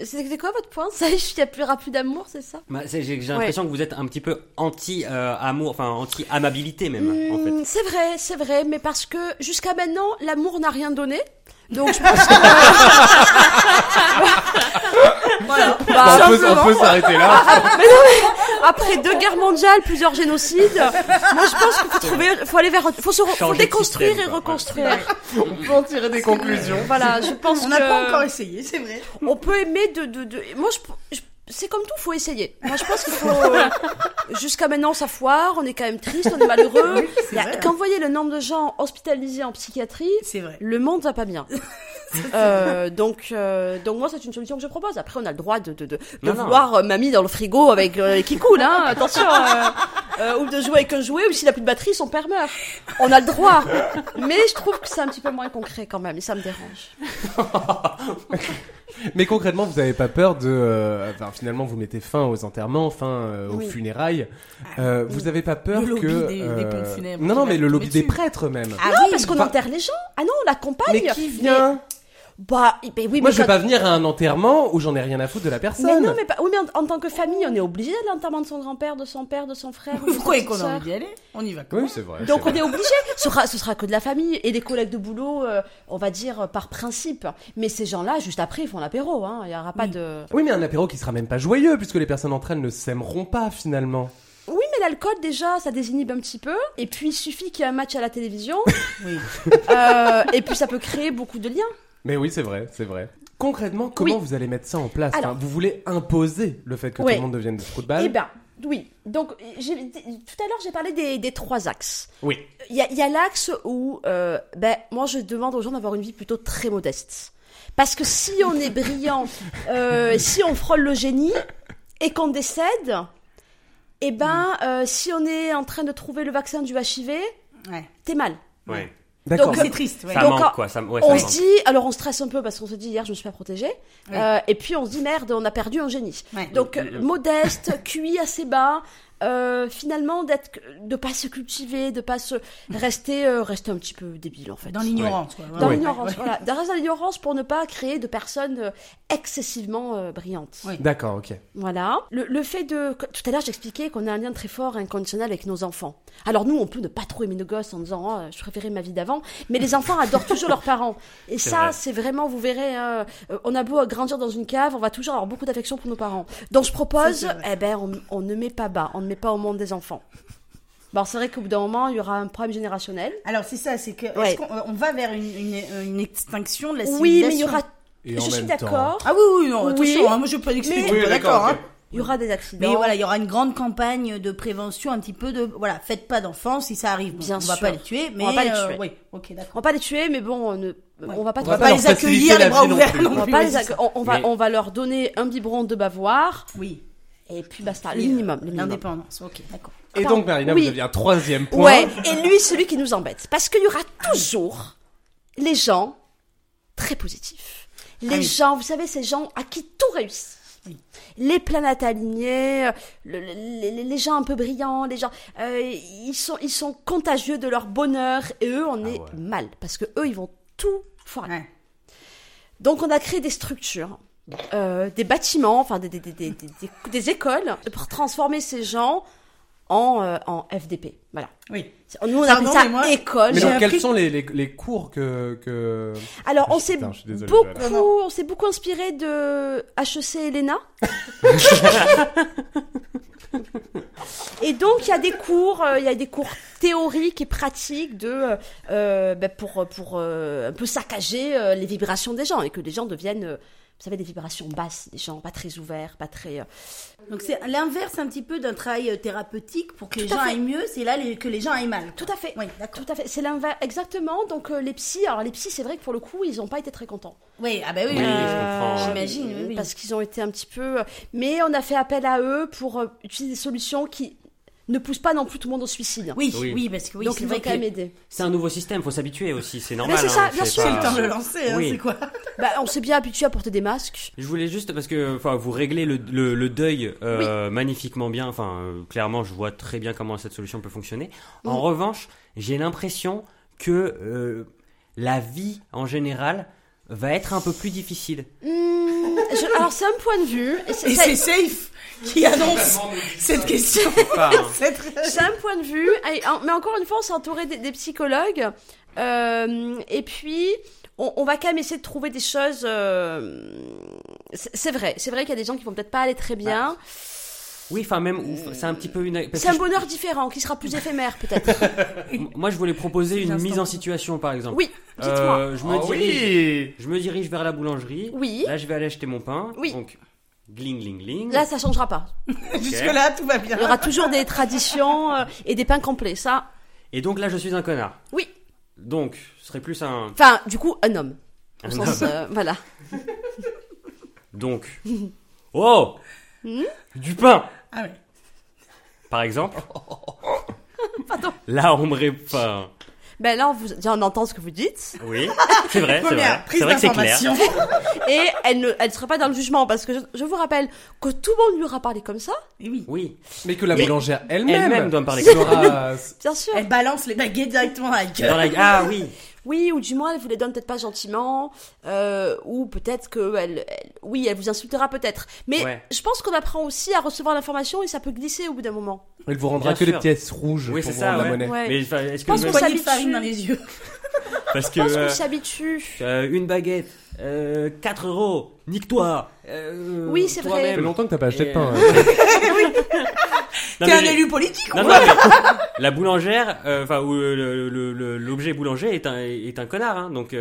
E: C'était quoi votre point? Ça, il n'y a plus, plus d'amour, c'est ça?
C: Bah, j'ai l'impression que vous êtes un petit peu anti-amour, enfin anti-amabilité même, en fait.
E: Hmm, C'est vrai, c'est vrai, mais parce que jusqu'à maintenant, l'amour n'a rien donné. Donc je pense que.
B: Voilà.
E: Bah,
A: on peut, on peut s'arrêter là.
E: Mais non, mais après deux guerres mondiales, plusieurs génocides, moi je pense qu'il faut trouver, faut aller vers, faut se, faut déconstruire
C: système,
E: et reconstruire.
A: On peut en tirer des conclusions.
E: Voilà, je pense
B: On n'a
E: que
B: pas encore essayé, c'est vrai.
E: on peut aimer de, de, de... moi je, je- c'est comme tout, faut essayer. Moi je pense qu'il faut, euh, jusqu'à maintenant ça foire, on est quand même triste, on est malheureux.
B: Oui,
E: y a-
B: vrai.
E: quand vous voyez le nombre de gens hospitalisés en psychiatrie,
B: C'est vrai.
E: le monde va pas bien. Euh, donc, euh, donc moi c'est une solution que je propose. Après on a le droit de, de, de, de
C: Non, non.
E: vouloir euh, mamie dans le frigo avec euh, qui coule, hein, attention, euh, euh, ou de jouer avec un jouet, ou s'il a plus de batterie, son père meurt. On a le droit, mais je trouve que c'est un petit peu moins concret quand même, et ça me dérange.
A: Mais concrètement, vous n'avez pas peur de... euh, enfin, finalement, vous mettez fin aux enterrements, fin euh, aux
E: Oui.
A: funérailles. Euh, vous n'avez pas peur
B: Le lobby
A: que...
B: des- des pompes funèbres
A: non, non, mais le lobby des prêtres même.
B: Ah
E: non,
B: oui,
E: parce qu'on
A: enfin-
E: enterre les gens. Ah non, la compagne.
A: mais qui vient?
E: Bah, ben oui,
A: Moi,
E: mais
A: je vais
E: quand-
A: pas venir à un enterrement où j'en ai rien à foutre de la personne.
E: Mais non, mais pas... oui, mais en, en tant que famille, on est obligé à l'enterrement de son grand-père, de son père, de son frère.
B: Vous croyez qu'on a envie d'y aller? On y va quand
A: Oui,
B: même.
A: c'est vrai.
E: Donc on
A: vrai.
E: est obligé. Ce sera, ce sera que de la famille et des collègues de boulot, euh, on va dire euh, par principe. Mais ces gens-là, juste après, ils font l'apéro. Hein. Il n'y aura pas
B: Oui.
E: de.
A: Oui, mais un apéro qui sera même pas joyeux, puisque les personnes entre elles ne s'aimeront pas finalement.
E: Oui, mais l'alcool déjà, ça désinhibe un petit peu. Et puis il suffit qu'il y ait un match à la télévision.
B: Oui.
E: euh, et puis ça peut créer beaucoup de liens.
A: Mais oui, c'est vrai, c'est vrai. Concrètement, comment
E: Oui.
A: vous allez mettre ça en place
E: Alors-
A: Vous voulez imposer le fait que
E: Ouais.
A: tout le monde devienne des trous de balle
E: Eh ben, oui. Donc tout à l'heure, j'ai parlé des, des trois axes.
A: Oui.
E: Il y a, il y a l'axe où, euh, ben, moi, je demande aux gens d'avoir une vie plutôt très modeste. Parce que si on est brillant, euh, si on frôle le génie et qu'on décède, eh ben, euh, si on est en train de trouver le vaccin du HIV,
B: Ouais.
E: t'es mal.
C: Ouais.
A: D'accord.
E: Donc,
B: C'est triste, ouais.
C: Ça
E: Donc,
C: manque, quoi. Ça, ouais,
E: on
C: ça
E: se dit, alors on stresse un peu parce qu'on se dit hier je me suis pas protégée,
B: Ouais.
E: Euh, et puis on se dit merde, on a perdu un génie.
B: Ouais.
E: Donc euh, modeste, QI assez bas, euh, finalement d'être, de pas se cultiver, de pas se rester, euh, rester un petit peu débile en fait.
B: Dans l'ignorance, quoi.
E: Dans
B: Ouais.
E: l'ignorance,
B: Ouais.
E: voilà. De rester dans l'ignorance pour ne pas créer de personnes euh, excessivement euh, brillantes.
B: Ouais.
A: D'accord, ok.
E: Voilà. Le, le fait de... Tout à l'heure, j'expliquais qu'on a un lien très fort, inconditionnel avec nos enfants. Alors nous, on peut ne pas trop aimer nos gosses en disant oh, je préférais ma vie d'avant », mais les enfants adorent toujours leurs parents. Et ça,
C: vrai.
E: c'est vraiment, vous verrez, hein, on a beau grandir dans une cave, on va toujours avoir beaucoup d'affection pour nos parents. Donc je propose, eh ben, on, on ne met pas bas, on ne met pas au monde des enfants. Bon, c'est vrai qu'au bout d'un moment, il y aura un problème générationnel.
B: Alors c'est ça, c'est que est-ce
E: Ouais.
B: qu'on on va vers une, une, une extinction de la civilisation.
E: Oui, mais il y aura...
A: Et en
E: Je suis
A: même temps-
E: d'accord.
B: Ah oui, oui, non,
E: Oui.
B: attention, hein, moi je peux pas expliquer,
E: Mais-
B: pas d'accord. hein.
E: Il y aura des accidents.
B: Mais voilà, il y aura une grande campagne de prévention, un petit peu de voilà, faites pas d'enfants si ça arrive. Bon,
E: Bien
B: on va
E: sûr.
B: pas les tuer, mais
E: va pas les
B: euh,
E: tuer.
B: oui, ok, d'accord.
E: On va pas les tuer, mais bon, on, ne... on va pas
B: On
E: trop
B: va
A: pas
B: pas
A: leur
B: les
A: faciliter
B: accueillir
A: la
B: les bras
A: vie non
B: ouverts
A: plus.
B: non
E: On va,
B: plus.
E: pas
B: ouais,
E: les
B: c'est
E: acc-
B: ça.
E: on, on va,
C: Mais-
E: on va leur donner un biberon de bavoir
B: Oui.
E: Et puis basta, le minimum.
B: euh. L'indépendance, ok, d'accord.
A: Et donc, Marina,
E: Oui.
A: vous un troisième point.
E: Ouais, et lui, celui qui nous embête. Parce qu'il y aura toujours les gens très positifs. Les
B: Ah oui.
E: gens, vous savez, ces gens à qui tout réussit.
B: Oui.
E: Les planètes alignées, euh, le- le- les, les gens un peu brillants, les gens, euh, ils sont, ils sont contagieux de leur bonheur et eux, on est
C: ouais.
E: mal parce que eux, ils vont tout foirer.
B: Ouais.
E: Donc on a créé des structures, euh, des bâtiments, enfin des, des, des, des, des- des- des écoles pour transformer ces gens en, euh, en FDP. Voilà.
B: Oui.
E: Nous on
B: Pardon,
E: appelle ça
B: mais moi,
E: école.
A: Mais donc, quels
B: appris-
A: sont les, les, les cours que, que...
E: Alors on
A: Ah,
E: s'est beaucoup,
A: Joël.
E: on s'est beaucoup inspiré de HEC Elena. Et donc il y a des cours, euh, il y a des cours théoriques et pratiques de euh, ben, pour pour euh, un peu saccager euh, les vibrations des gens et que les gens deviennent, euh, vous savez, des vibrations basses, des gens pas très ouverts, pas très. euh,
B: Donc c'est l'inverse un petit peu d'un travail euh, thérapeutique pour que les
E: Tout
B: gens
E: fait.
B: aillent mieux, c'est là les- que les gens aillent mal.
E: Tout à fait.
B: Oui, d'accord.
E: Tout à fait. C'est l'inverse exactement. Donc euh, les psys, alors les psys, c'est vrai que pour le coup, ils ont pas été très contents.
B: Oui, ah bah oui. J'imagine, oui, oui.
E: Parce qu'ils ont été un petit peu. Mais on a fait appel à eux pour euh, utiliser des solutions qui ne poussent pas non plus tout le monde au suicide.
B: Oui, oui,
C: Oui.
B: parce que oui,
E: Donc
B: c'est
E: ils vont quand même aider.
C: C'est un nouveau système, faut s'habituer aussi, c'est normal.
E: c'est ça,
C: hein,
E: bien sûr.
C: pas-
B: c'est le temps de le lancer, hein,
C: Oui.
B: c'est quoi
E: Bah, on s'est bien habitué à porter des masques.
C: Je voulais juste parce que enfin vous réglez le, le, le deuil euh, magnifiquement bien. Enfin euh, clairement je vois très bien comment cette solution peut fonctionner. En revanche j'ai l'impression que euh, la vie en général va être un peu plus difficile.
E: Hmm, je- alors c'est un point de vue. Et c'est, c'est-
B: c'est Safe qui annonce cette question. C'est
E: un point de vue. Mais encore une fois, on s'est entouré des, des psychologues. Euh, et puis, on, on va quand même essayer de trouver des choses. euh, c'est, vrai, c'est vrai qu'il y a des gens qui vont peut-être pas aller très bien.
C: Oui enfin même c'est un petit peu une.
E: c'est un
C: je-
E: bonheur différent qui sera plus éphémère peut-être.
C: Moi je voulais proposer une mise en situation par exemple.
E: Oui, dites-moi.
C: Euh, je me
A: Oh
C: dirige.
A: oui
C: Je me dirige vers la boulangerie.
E: Oui.
C: Là je vais aller acheter mon pain.
E: Oui.
C: Donc gling gling gling.
E: Là, ça changera pas.
B: Jusque-là, tout va bien.
E: Il y aura toujours des traditions euh, et des pains complets. Ça,
C: Et donc là je suis un connard.
E: oui.
C: Donc ce serait plus un.
E: Enfin, du coup, un homme. Au
C: Un
E: sens, euh, voilà.
C: Donc. Oh
E: Hmm
C: Du pain
B: Ah ouais.
C: Par exemple.
E: Pardon.
C: Là, on me ré...
E: Ben là, on, vous... déjà, on entend ce que vous dites.
C: Oui, c'est vrai, c'est
B: Première
C: vrai.
B: prise
C: C'est vrai que c'est clair.
B: d'information.
E: Et elle ne elle sera pas dans le jugement parce que je, je vous rappelle que tout le monde lui aura parlé comme ça,
B: Et oui.
C: Oui.
A: Mais que la
C: Mais
A: boulangère elle-même
C: Elle-même doit me parler comme
A: sera...
E: bien sûr.
B: Elle balance les baguettes directement à la
C: Dans
B: gueule.
C: la... Ah oui.
E: Oui, ou du moins, elle vous les donne peut-être pas gentiment, euh, ou peut-être que elle, elle- oui, elle vous insultera peut-être. Mais
C: Ouais.
E: je pense qu'on apprend aussi à recevoir l'information et ça peut glisser au bout d'un moment.
A: Elle vous rendra
C: Bien
A: que les pièces rouges
C: Oui,
A: pour
C: ça,
A: la monnaie.
E: Ouais.
C: Mais est-ce que
E: pense
C: même-
E: qu'on s'habitue.
B: farine dans les yeux.
C: parce que
E: Je pense
C: euh,
E: qu'on s'habitue.
C: euh, une baguette, euh, 4 euros, nique-toi. euh,
E: Oui, c'est vrai.
A: Ça fait longtemps que t'as pas acheté de pain.
C: euh,
A: hein.
C: Non,
B: T'es un élu politique
C: Non, non, la boulangère, euh, enfin, le- l'objet boulanger est un, est un connard, hein, donc.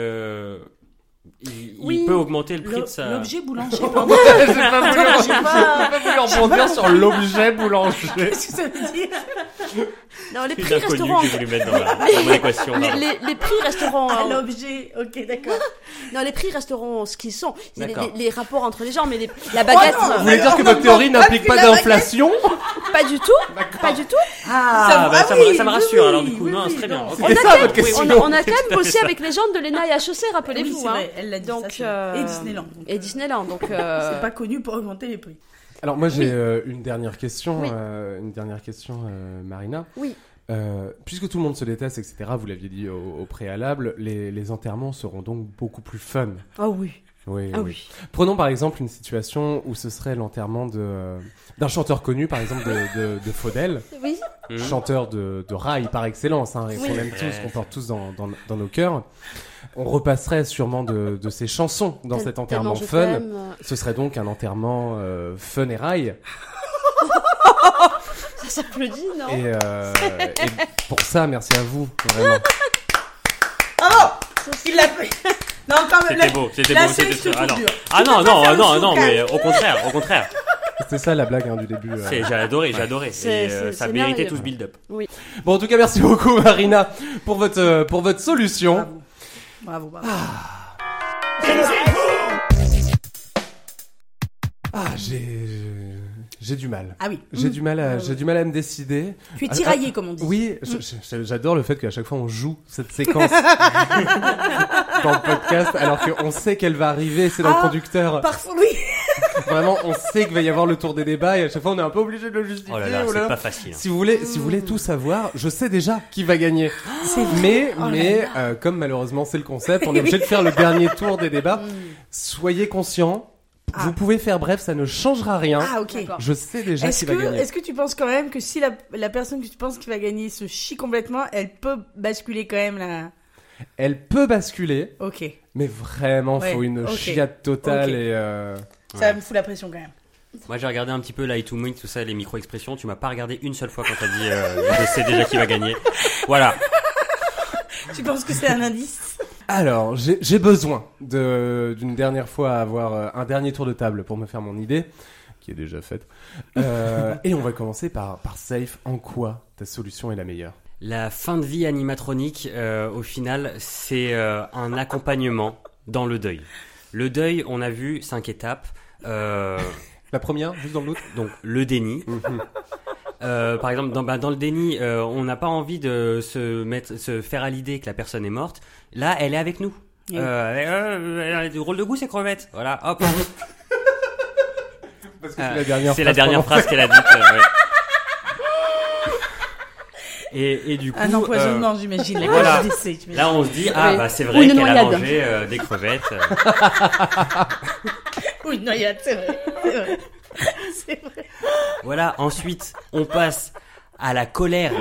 C: Il, il peut augmenter le prix de sa.
B: L'objet boulanger, pardon.
A: J'ai pas voulu, rebondir sur l'objet boulanger.
B: Qu'est-ce que ça veut dire
E: Non, les
C: Prix
E: resteront.
C: que j'ai voulu mettre dans, la, dans mon équation.
E: Les, les- les prix resteront.
B: Ah,
E: euh,
B: L'objet, ok, d'accord.
E: non, les prix resteront ce qu'ils sont. Les,
C: D'accord.
E: les- les rapports entre les gens, mais les- la baguette,
B: Oh non,
E: euh,
A: Vous voulez dire que votre théorie n'implique
B: pas
A: d'inflation
E: pas du tout. Pas du tout.
C: Ah, bah, ça me- ça me rassure, alors, du coup, non, c'est très bien.
E: On
A: C'était
E: a,
A: ça
E: quand
A: votre
E: même,
A: question.
E: on, a, on a quand même bossé avec les gens de l'ENA et HEC, rappelez-vous.
B: L'a dit
E: Donc,
B: ça, c'est
E: euh.
B: Et Disneyland. donc.
E: Et Disneyland, donc. euh,
B: C'est pas connu pour augmenter les prix.
A: Alors moi j'ai euh, une dernière question,
E: Oui.
A: euh, une dernière question, euh, Marina.
E: Oui.
A: Euh, puisque tout le monde se déteste, etc. Vous l'aviez dit au, au préalable, les, les enterrements seront donc beaucoup plus fun.
E: Ah oui.
A: Oui,
E: Ah
A: oui.
E: oui.
A: Prenons par exemple une situation où ce serait l'enterrement de euh, d'un chanteur connu, par exemple de, de, de Faudel,
E: Oui.
C: Mhm.
A: chanteur de, de rail par excellence, hein, et
E: Oui.
A: qu'on aime tous, qu'on porte tous dans, dans, dans nos cœurs. On repasserait sûrement de, de ses chansons dans cet enterrement fun. Ce serait donc un enterrement euh, fun et rail.
E: Ça s'applaudit, non
A: Et, euh, et pour ça, merci à vous, vraiment.
B: Oh Il l'a fait. Non, quand même.
C: C'était
B: la-
C: beau, c'était beau, c'était
B: sélection
C: très. Ah non, ah non, non, non, mais au contraire, au contraire.
A: C'était ça la blague hein, du début. euh.
C: C'est- J'ai adoré, j'ai adoré. Et euh,
E: c'est-
C: ça méritait tout ce build-up.
A: Bon, en tout cas, merci beaucoup, Marina, pour votre, euh, pour votre solution.
B: Bravo, bravo.
A: Ah, j'ai, j'ai du mal.
B: Ah oui.
A: J'ai
B: Mmh.
A: du mal à,
B: Ouais,
A: j'ai du mal à me décider.
B: Tu es
A: Ah,
B: tiraillé, comme on dit.
A: Oui, je- j'adore le fait qu'à chaque fois on joue cette séquence dans le podcast, alors qu'on sait qu'elle va arriver, c'est dans le
B: Ah,
A: conducteur.
B: Parfois, oui.
A: Vraiment, on sait qu'il va y avoir le tour des débats et à chaque fois on est un peu obligé de le justifier.
C: Oh là là,
A: oh là.
C: c'est pas facile.
A: Si vous voulez, si vous voulez tout savoir, je sais déjà qui va gagner. Mais,
B: Oh
A: mais euh, comme malheureusement c'est le concept, on est obligé de faire le dernier tour des débats.
B: Mm.
A: Soyez conscients.
B: Ah.
A: Vous pouvez faire bref, ça ne changera rien.
B: Ah, ok.
E: D'accord.
A: Je sais déjà
B: Est-ce
A: qui
B: que,
A: va gagner.
B: est-ce que tu penses quand même que si la, la personne que tu penses qui va gagner se chie complètement, elle peut basculer quand même là?
A: Elle peut basculer,
B: Ok.
A: mais vraiment,
B: Ouais,
A: faut une
B: ok.
A: chiate totale et. euh,
B: Ça
C: Ouais.
B: me fout la pression quand même.
C: Moi j'ai regardé un petit peu Light to Me, tout ça, les micro-expressions. Tu m'as pas regardé une seule fois quand t'as dit euh, je sais déjà qui va gagner. Voilà.
B: Tu penses que c'est un indice?
A: Alors, j'ai besoin de d'une dernière fois avoir euh, un dernier tour de table pour me faire mon idée, qui est déjà faite. Euh, et on va commencer par par Safe. En quoi ta solution est la meilleure?
C: La fin de vie animatronique, euh, au final, c'est euh, un accompagnement dans le deuil. Le deuil, on a vu cinq étapes. Euh,
A: La première, juste dans le doute.
C: donc le déni. Euh, par exemple, dans, bah, dans le déni, euh, on n'a pas envie de se mettre, se faire à l'idée que la personne est morte. Là, elle est avec nous.
B: Oui.
C: Euh, elle, euh, elle a du rôle de goût, c'est crevette. Voilà, hop.
A: Parce que
C: Euh,
A: c'est la dernière.
C: C'est la
A: phrase
C: dernière phrase qu'elle a dite. euh, ouais. Et, et du coup,
B: Un
C: euh,
B: empoisonnement, j'imagine.
C: Voilà.
B: d'essai, j'imagine.
C: là, on se dit ah
E: Oui.
C: bah c'est
E: Ou
C: vrai qu'elle a mangé euh, des crevettes. euh.
B: Oui, une noyade, c'est vrai. C'est vrai. C'est vrai.
C: Voilà. Ensuite, on passe à la colère.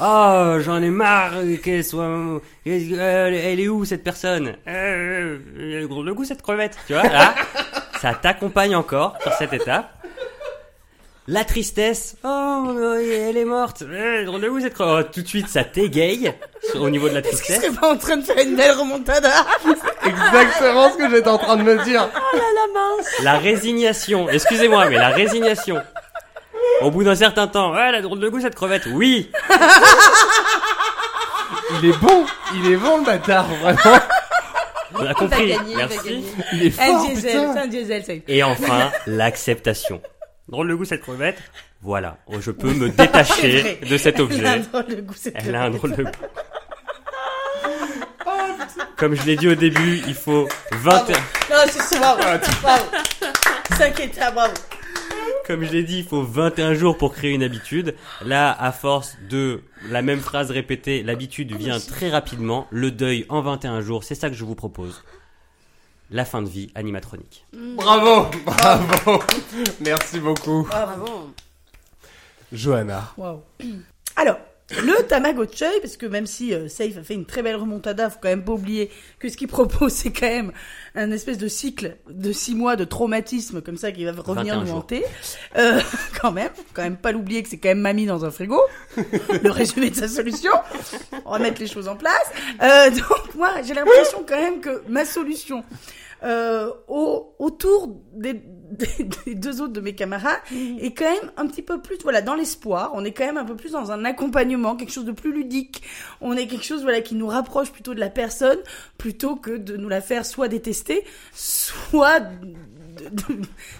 C: Oh, j'en ai marre euh, qu'elle soit. euh, Elle est où cette personne? Euh, euh, Le gros le goût cette crevette. Tu vois là, ça t'accompagne encore sur cette étape. La tristesse. Oh, elle est morte. Drôle de goût cette crevette. Oh, tout de suite, ça t'égaye au niveau de la
B: Est-ce
C: tristesse.
B: serait pas en train de faire une belle remontada
A: Exactement ce que j'étais en train de me dire.
C: La résignation. Excusez-moi, mais la résignation. Au bout d'un certain temps, ouais, la drôle de goût cette crevette. Oui.
A: Il est bon, il est bon le bâtard, vraiment.
C: On a
E: Il va
C: compris.
E: gagner, il va
C: Merci.
E: gagner.
A: Il est
B: Un
A: fort,
B: diesel,
A: putain.
B: un diesel, ça y est.
C: Et enfin, l'acceptation. Drôle de goût cette crevette. Voilà, Oh, je peux me détacher de cet
B: Elle a un
C: objet.
B: drôle de goût, cette
C: Elle a un drôle de goût. Comme je l'ai dit au début, il faut 21,
B: Non, c'est c'est bravo. Bravo. Cinq étapes, bravo.
C: comme je l'ai dit, il faut 21 jours pour créer une habitude. Là, à force de la même phrase répétée, l'habitude vient très rapidement. Le deuil en 21 jours, c'est ça que je vous propose. La fin de vie animatronique.
A: Bravo, bravo. Merci beaucoup.
E: Bravo.
A: Johanna.
B: Wow. Alors, le Tamagotchi, parce que même si euh, Safe a fait une très belle remontada, faut quand même pas oublier que ce qu'il propose, c'est quand même un espèce de cycle de six mois de traumatisme comme ça qui va revenir
C: 21
B: nous hanter. Euh, quand même, quand même pas l'oublier que c'est quand même mamie dans un frigo. le résumé de sa solution. On va mettre les choses en place. Euh, donc moi, j'ai l'impression quand même que ma solution euh, au, autour des, des, des deux autres de mes camarades. Est quand même un petit peu plus voilà dans l'espoir. On est quand même un peu plus dans un accompagnement quelque chose de plus ludique. On est quelque chose voilà qui nous rapproche plutôt de la personne plutôt que de nous la faire soit détester soit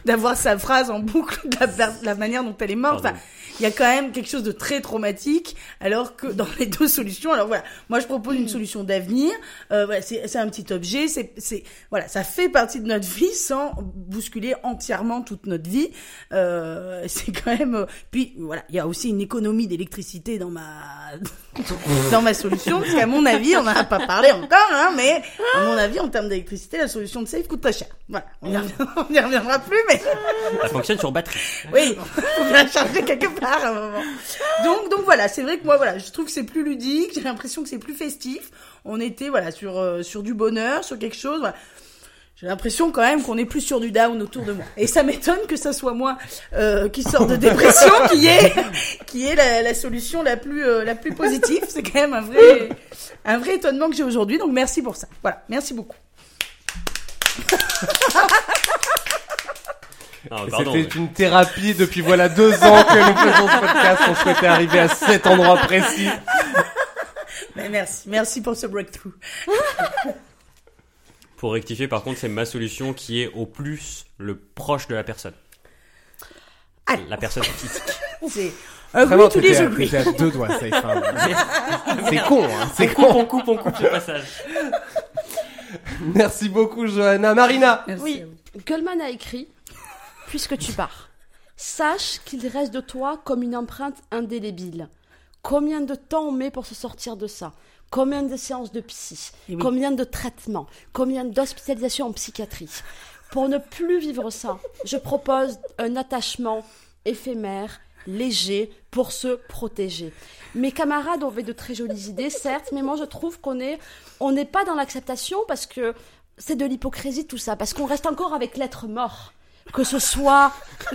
B: d'avoir sa phrase en boucle de la, de la manière dont elle est morte enfin il y a quand même quelque chose de très traumatique, alors que dans les deux solutions, alors voilà, moi je propose une solution d'avenir. Euh, voilà, c'est un petit objet, c'est voilà, ça fait partie de notre vie sans bousculer entièrement toute notre vie. Euh, c'est quand même. euh, Puis voilà, il y a aussi une économie d'électricité dans ma dans ma solution, parce qu'à mon avis, on n'en a pas parlé encore, hein, mais à mon avis, en termes d'électricité, la solution de Safe coûte très cher. Voilà, on y reviendra, on y reviendra plus, mais
C: Ça fonctionne sur batterie.
B: oui, faut bien la charger quelque part à un moment. Donc, donc voilà, c'est vrai que moi, voilà, je trouve que c'est plus ludique, j'ai l'impression que c'est plus festif. On était, voilà, sur, euh, sur du bonheur, sur quelque chose, voilà. J'ai l'impression quand même qu'on est plus sur du down autour de moi. Et ça m'étonne que ça soit moi euh, qui sort de dépression qui est qui est la, la solution la plus euh, la plus positive. C'est quand même un vrai un vrai étonnement que j'ai aujourd'hui. Donc merci pour ça. Voilà, merci beaucoup.
A: C'était
C: mais-
A: une thérapie depuis voilà deux ans que nous faisons ce podcast. On souhaitait arriver à cet endroit précis.
B: Mais merci, merci pour ce breakthrough.
C: Pour rectifier, par contre, c'est ma solution qui est au plus le proche de la personne.
B: Allez.
C: La personne physique.
B: C'est euh,
A: Vraiment,
B: oui, tous les jours.
A: à deux doigts. C'est con, hein, c'est
C: On coupe,
A: con.
C: on coupe, on coupe le passage.
A: Merci beaucoup, Johanna. Marina.
B: Merci
E: Oui. Goldman a écrit Puisque tu pars, sache qu'il reste de toi comme une empreinte indélébile. Combien de temps on met pour se sortir de ça? Combien de séances de psy?
B: Oui.
E: Combien de traitements? Combien d'hospitalisations en psychiatrie? Pour ne plus vivre ça, je propose un attachement éphémère, léger, pour se protéger. Mes camarades ont fait de très jolies idées, certes, mais moi je trouve qu'on est, on n'est pas dans l'acceptation parce que c'est de l'hypocrisie tout ça, parce qu'on reste encore avec l'être mort. Que ce soit,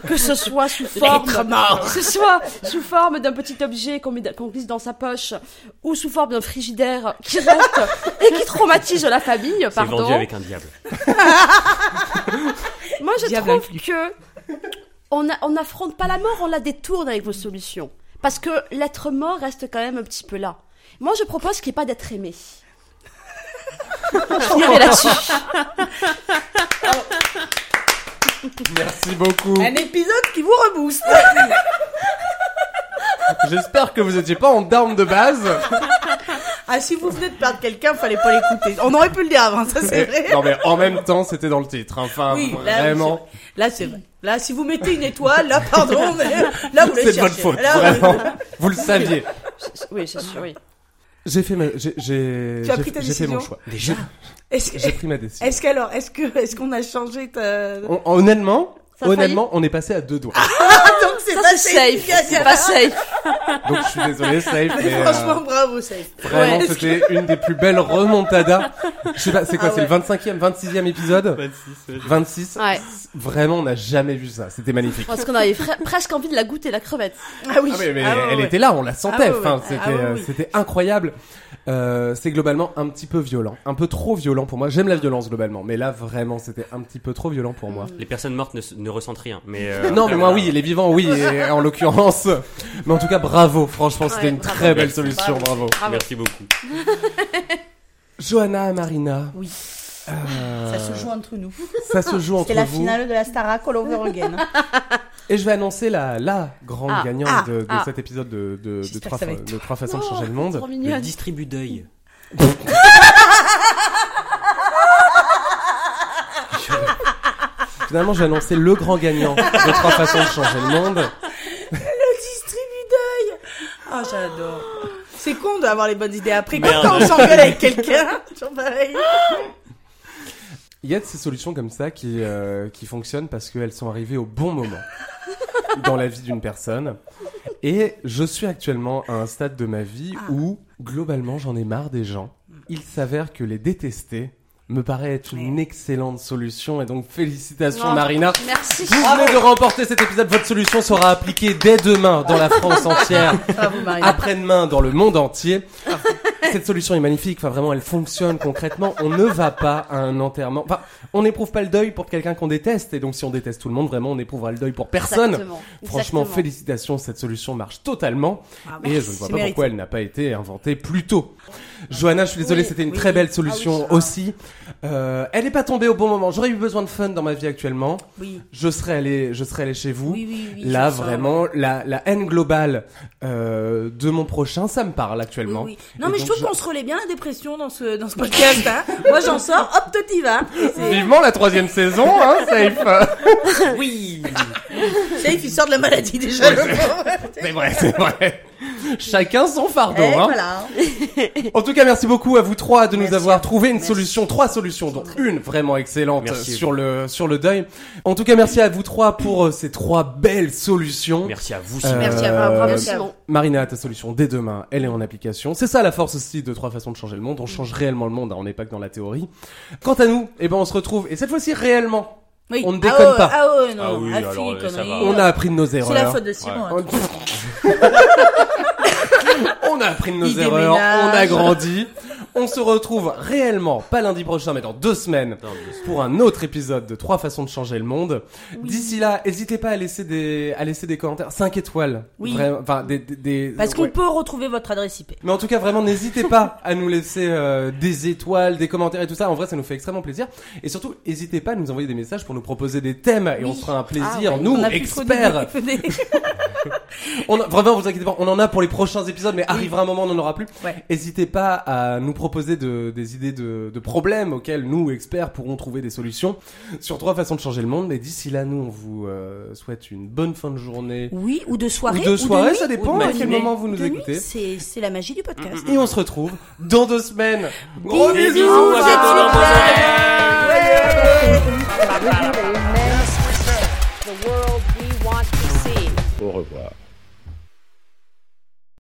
E: que ce soit sous forme, que ce soit sous forme d'un petit objet qu'on met- qu'on glisse dans sa poche, ou sous forme d'un frigidaire qui reste et qui traumatise la famille,
C: C'est
E: pardon.
C: vendu avec un diable.
E: Moi, je
B: Diable
E: trouve que on n'affronte pas la mort, on la détourne avec vos solutions. Parce que l'être mort reste quand même un petit peu là. Moi, je propose qu'il n'y ait pas d'être aimé. je finirai là-dessus.
A: Merci beaucoup.
B: Un épisode qui vous rebooste.
A: J'espère que vous étiez pas en down de base.
B: Ah, si vous venez de perdre quelqu'un, fallait pas l'écouter. On aurait pu le dire avant, ça c'est vrai.
A: Non mais en même temps, c'était dans le titre. hein. Enfin,
B: Oui, là,
A: vraiment.
B: Là, c'est vrai. Là, si vous mettez une étoile, là, pardon, mais là, vous les
A: C'est de votre faute,
B: Là,
A: vraiment. Vous le saviez.
E: Oui, c'est sûr, oui.
A: J'ai fait ma, j'ai, j'ai,
B: Tu as
A: j'ai-
B: pris ta
A: j'ai fait mon
B: décision
A: choix.
C: Déjà
B: Est-ce que,
A: J'ai pris ma décision.
B: est-ce qu'alors, est-ce que, est-ce qu'on a changé ta...
A: On- honnêtement,
E: Ça a
A: honnêtement, on est passé à deux doigts.
B: Donc, c'est pas
E: c'est safe. C'est pas safe.
A: Donc je suis désolé, Safe, mais,
B: Mais
A: euh,
B: franchement, bravo, safe.
A: vraiment,
B: Ouais.
A: c'était une des plus belles remontadas. Je sais pas, c'est quoi,
B: Ah
A: c'est le
B: ouais.
A: 25e, 26e épisode 26.
E: Ouais.
A: Vraiment, on n'a jamais vu ça. C'était magnifique.
E: Parce qu'on avait presque envie de la goûter, la crevette.
B: Ah oui.
A: Ah mais
B: Ah
A: elle
B: ouais.
A: était là, on la sentait.
B: Ah ouais,
A: enfin,
B: ouais.
A: c'était,
B: Ah ouais,
A: euh,
B: oui.
A: c'était incroyable. Euh, c'est globalement un petit peu violent, un peu trop violent pour moi. J'aime la violence globalement, mais là vraiment, c'était un petit peu trop violent pour moi.
C: Les personnes mortes ne, ne ressentent rien. Mais euh,
A: Non, mais moi oui, les vivants oui, et en l'occurrence. Mais en tout cas, bravo. Franchement, c'était une
E: bravo.
A: très belle
C: Merci.
A: solution, bravo.
E: Bravo.
C: Merci beaucoup.
A: Johanna, Marina.
B: Oui.
A: euh,
B: Ça se joue entre nous.
A: ça se joue entre
B: C'est la
A: vous.
B: finale de la Starac All Over Again.
A: Et je vais annoncer la, la grande
E: Ah,
A: gagnante
B: ah,
A: de, de
E: ah.
A: cet épisode de, de, de,
B: J'espère
A: trois,
B: que ça va
A: fa-
B: être
A: de trois façons de
E: Oh,
A: changer le monde.
C: Le
E: mignonne.
C: distribu d'œil.
A: Finalement, j'ai annoncé le grand gagnant de trois façons de changer le monde.
B: Le distribu d'œil. Ah, j'adore. C'est con d'avoir les bonnes idées après. Comme quand on s'engueule avec quelqu'un. Pareil.
A: Il y a de ces solutions comme ça qui, euh, qui fonctionnent parce qu'elles sont arrivées au bon moment dans la vie d'une personne. Et je suis actuellement à un stade de ma vie
B: Ah.
A: où, globalement, j'en ai marre des gens. Il s'avère que les détester me paraît être une excellente solution. Et donc, félicitations, Marina.
E: Merci.
A: Vous venez de remporter cet épisode. Votre solution sera appliquée dès demain dans la France entière. Après-demain dans le monde entier. Cette solution est magnifique. Enfin, vraiment, elle fonctionne concrètement. On ne va pas à un enterrement. Enfin, on n'éprouve pas le deuil pour quelqu'un qu'on déteste. Et donc, si on déteste tout le monde, vraiment, on n'éprouvera le deuil pour personne.
E: Exactement.
A: Franchement,
E: Exactement.
A: félicitations, cette solution marche totalement.
B: Ah,
A: et je ne vois pas
B: mérité.
A: pourquoi elle n'a pas été inventée plus tôt. Johanna, je suis désolé,
E: Oui,
A: c'était une
B: oui.
A: très belle
E: Ah
A: solution
B: oui.
A: aussi. Euh, elle n'est pas tombée au bon moment. J'aurais eu besoin de fun dans ma vie actuellement.
B: Oui.
A: Je serais allé, je serais allé chez vous.
B: Oui, oui, oui,
A: Là,
B: je
A: vraiment, la, la haine globale euh, de mon prochain, ça me parle actuellement.
B: oui. Non,
A: Et
B: mais je trouve qu'on se relaie bien la dépression dans ce, dans ce podcast. Hein. Moi, j'en sors, hop, toi, t'y vas.
A: Vivement la troisième saison, hein, Safe.
C: Oui.
B: Safe, il sort de la maladie déjà.
A: C'est vrai, c'est vrai. Chacun son fardeau. Hein.
B: voilà.
A: En tout cas, merci beaucoup à vous trois de nous
B: Merci
A: avoir
B: à vous.
A: trouvé une
B: Merci.
A: solution, trois solutions, dont une vraiment excellente
C: Merci.
A: sur le sur le deuil. En tout cas, merci à vous trois pour euh, ces trois belles solutions.
C: Merci à vous,
A: Euh.
B: Merci à vous. Bravo,
E: Merci,
B: Simon.
E: Simon.
A: Marina, ta solution dès demain, elle est en application. C'est ça la force aussi de trois façons de changer le monde. On change réellement le monde, hein, on n'est pas que dans la théorie. Quant à nous, eh ben on se retrouve et cette fois-ci réellement.
B: Oui.
A: On ne
B: Ah
A: déconne
B: ouais,
A: pas.
B: Ah ouais, non.
C: Ah oui,
B: ah,
C: alors, ça va.
A: On a appris de nos erreurs.
B: C'est la faute de Simon.
C: Ouais.
B: hein.
A: On a appris de nos
B: Il
A: erreurs,
B: déménage.
A: on a grandi. On se retrouve réellement, pas lundi prochain, mais dans deux semaines, pour un autre épisode de Trois façons de changer le monde. D'ici là, n'hésitez pas à laisser des, à laisser des commentaires, 5 étoiles.
B: Oui.
A: Enfin, des, des, des-
B: Parce qu'on
A: ouais.
B: peut retrouver votre adresse IP.
A: Mais en tout cas, vraiment, n'hésitez pas à nous laisser euh, des étoiles, des commentaires et tout ça. En vrai, ça nous fait extrêmement plaisir. Et surtout, n'hésitez pas à nous envoyer des messages pour nous proposer des thèmes et on se fera un plaisir.
B: Ah ouais,
A: nous,
B: on
A: experts, on a, vraiment, vous inquiétez pas, on en a pour les prochains épisodes, mais arrivera un moment, on n'en aura plus.
B: Ouais.
A: N'hésitez pas à nous proposer de, des idées de, de problèmes auxquels nous, experts, pourrons trouver des solutions sur trois façons de changer le monde. Mais d'ici là, nous, on vous euh, souhaite une bonne fin de journée.
B: Oui, ou de soirée.
A: Ou de soirée,
B: nuit,
A: ça dépend à quel moment vous nous
B: De
A: écoutez.
B: C'est la magie du podcast.
A: Et on se retrouve dans deux semaines. Gros
B: Bisous,
A: bisous.
G: Au revoir.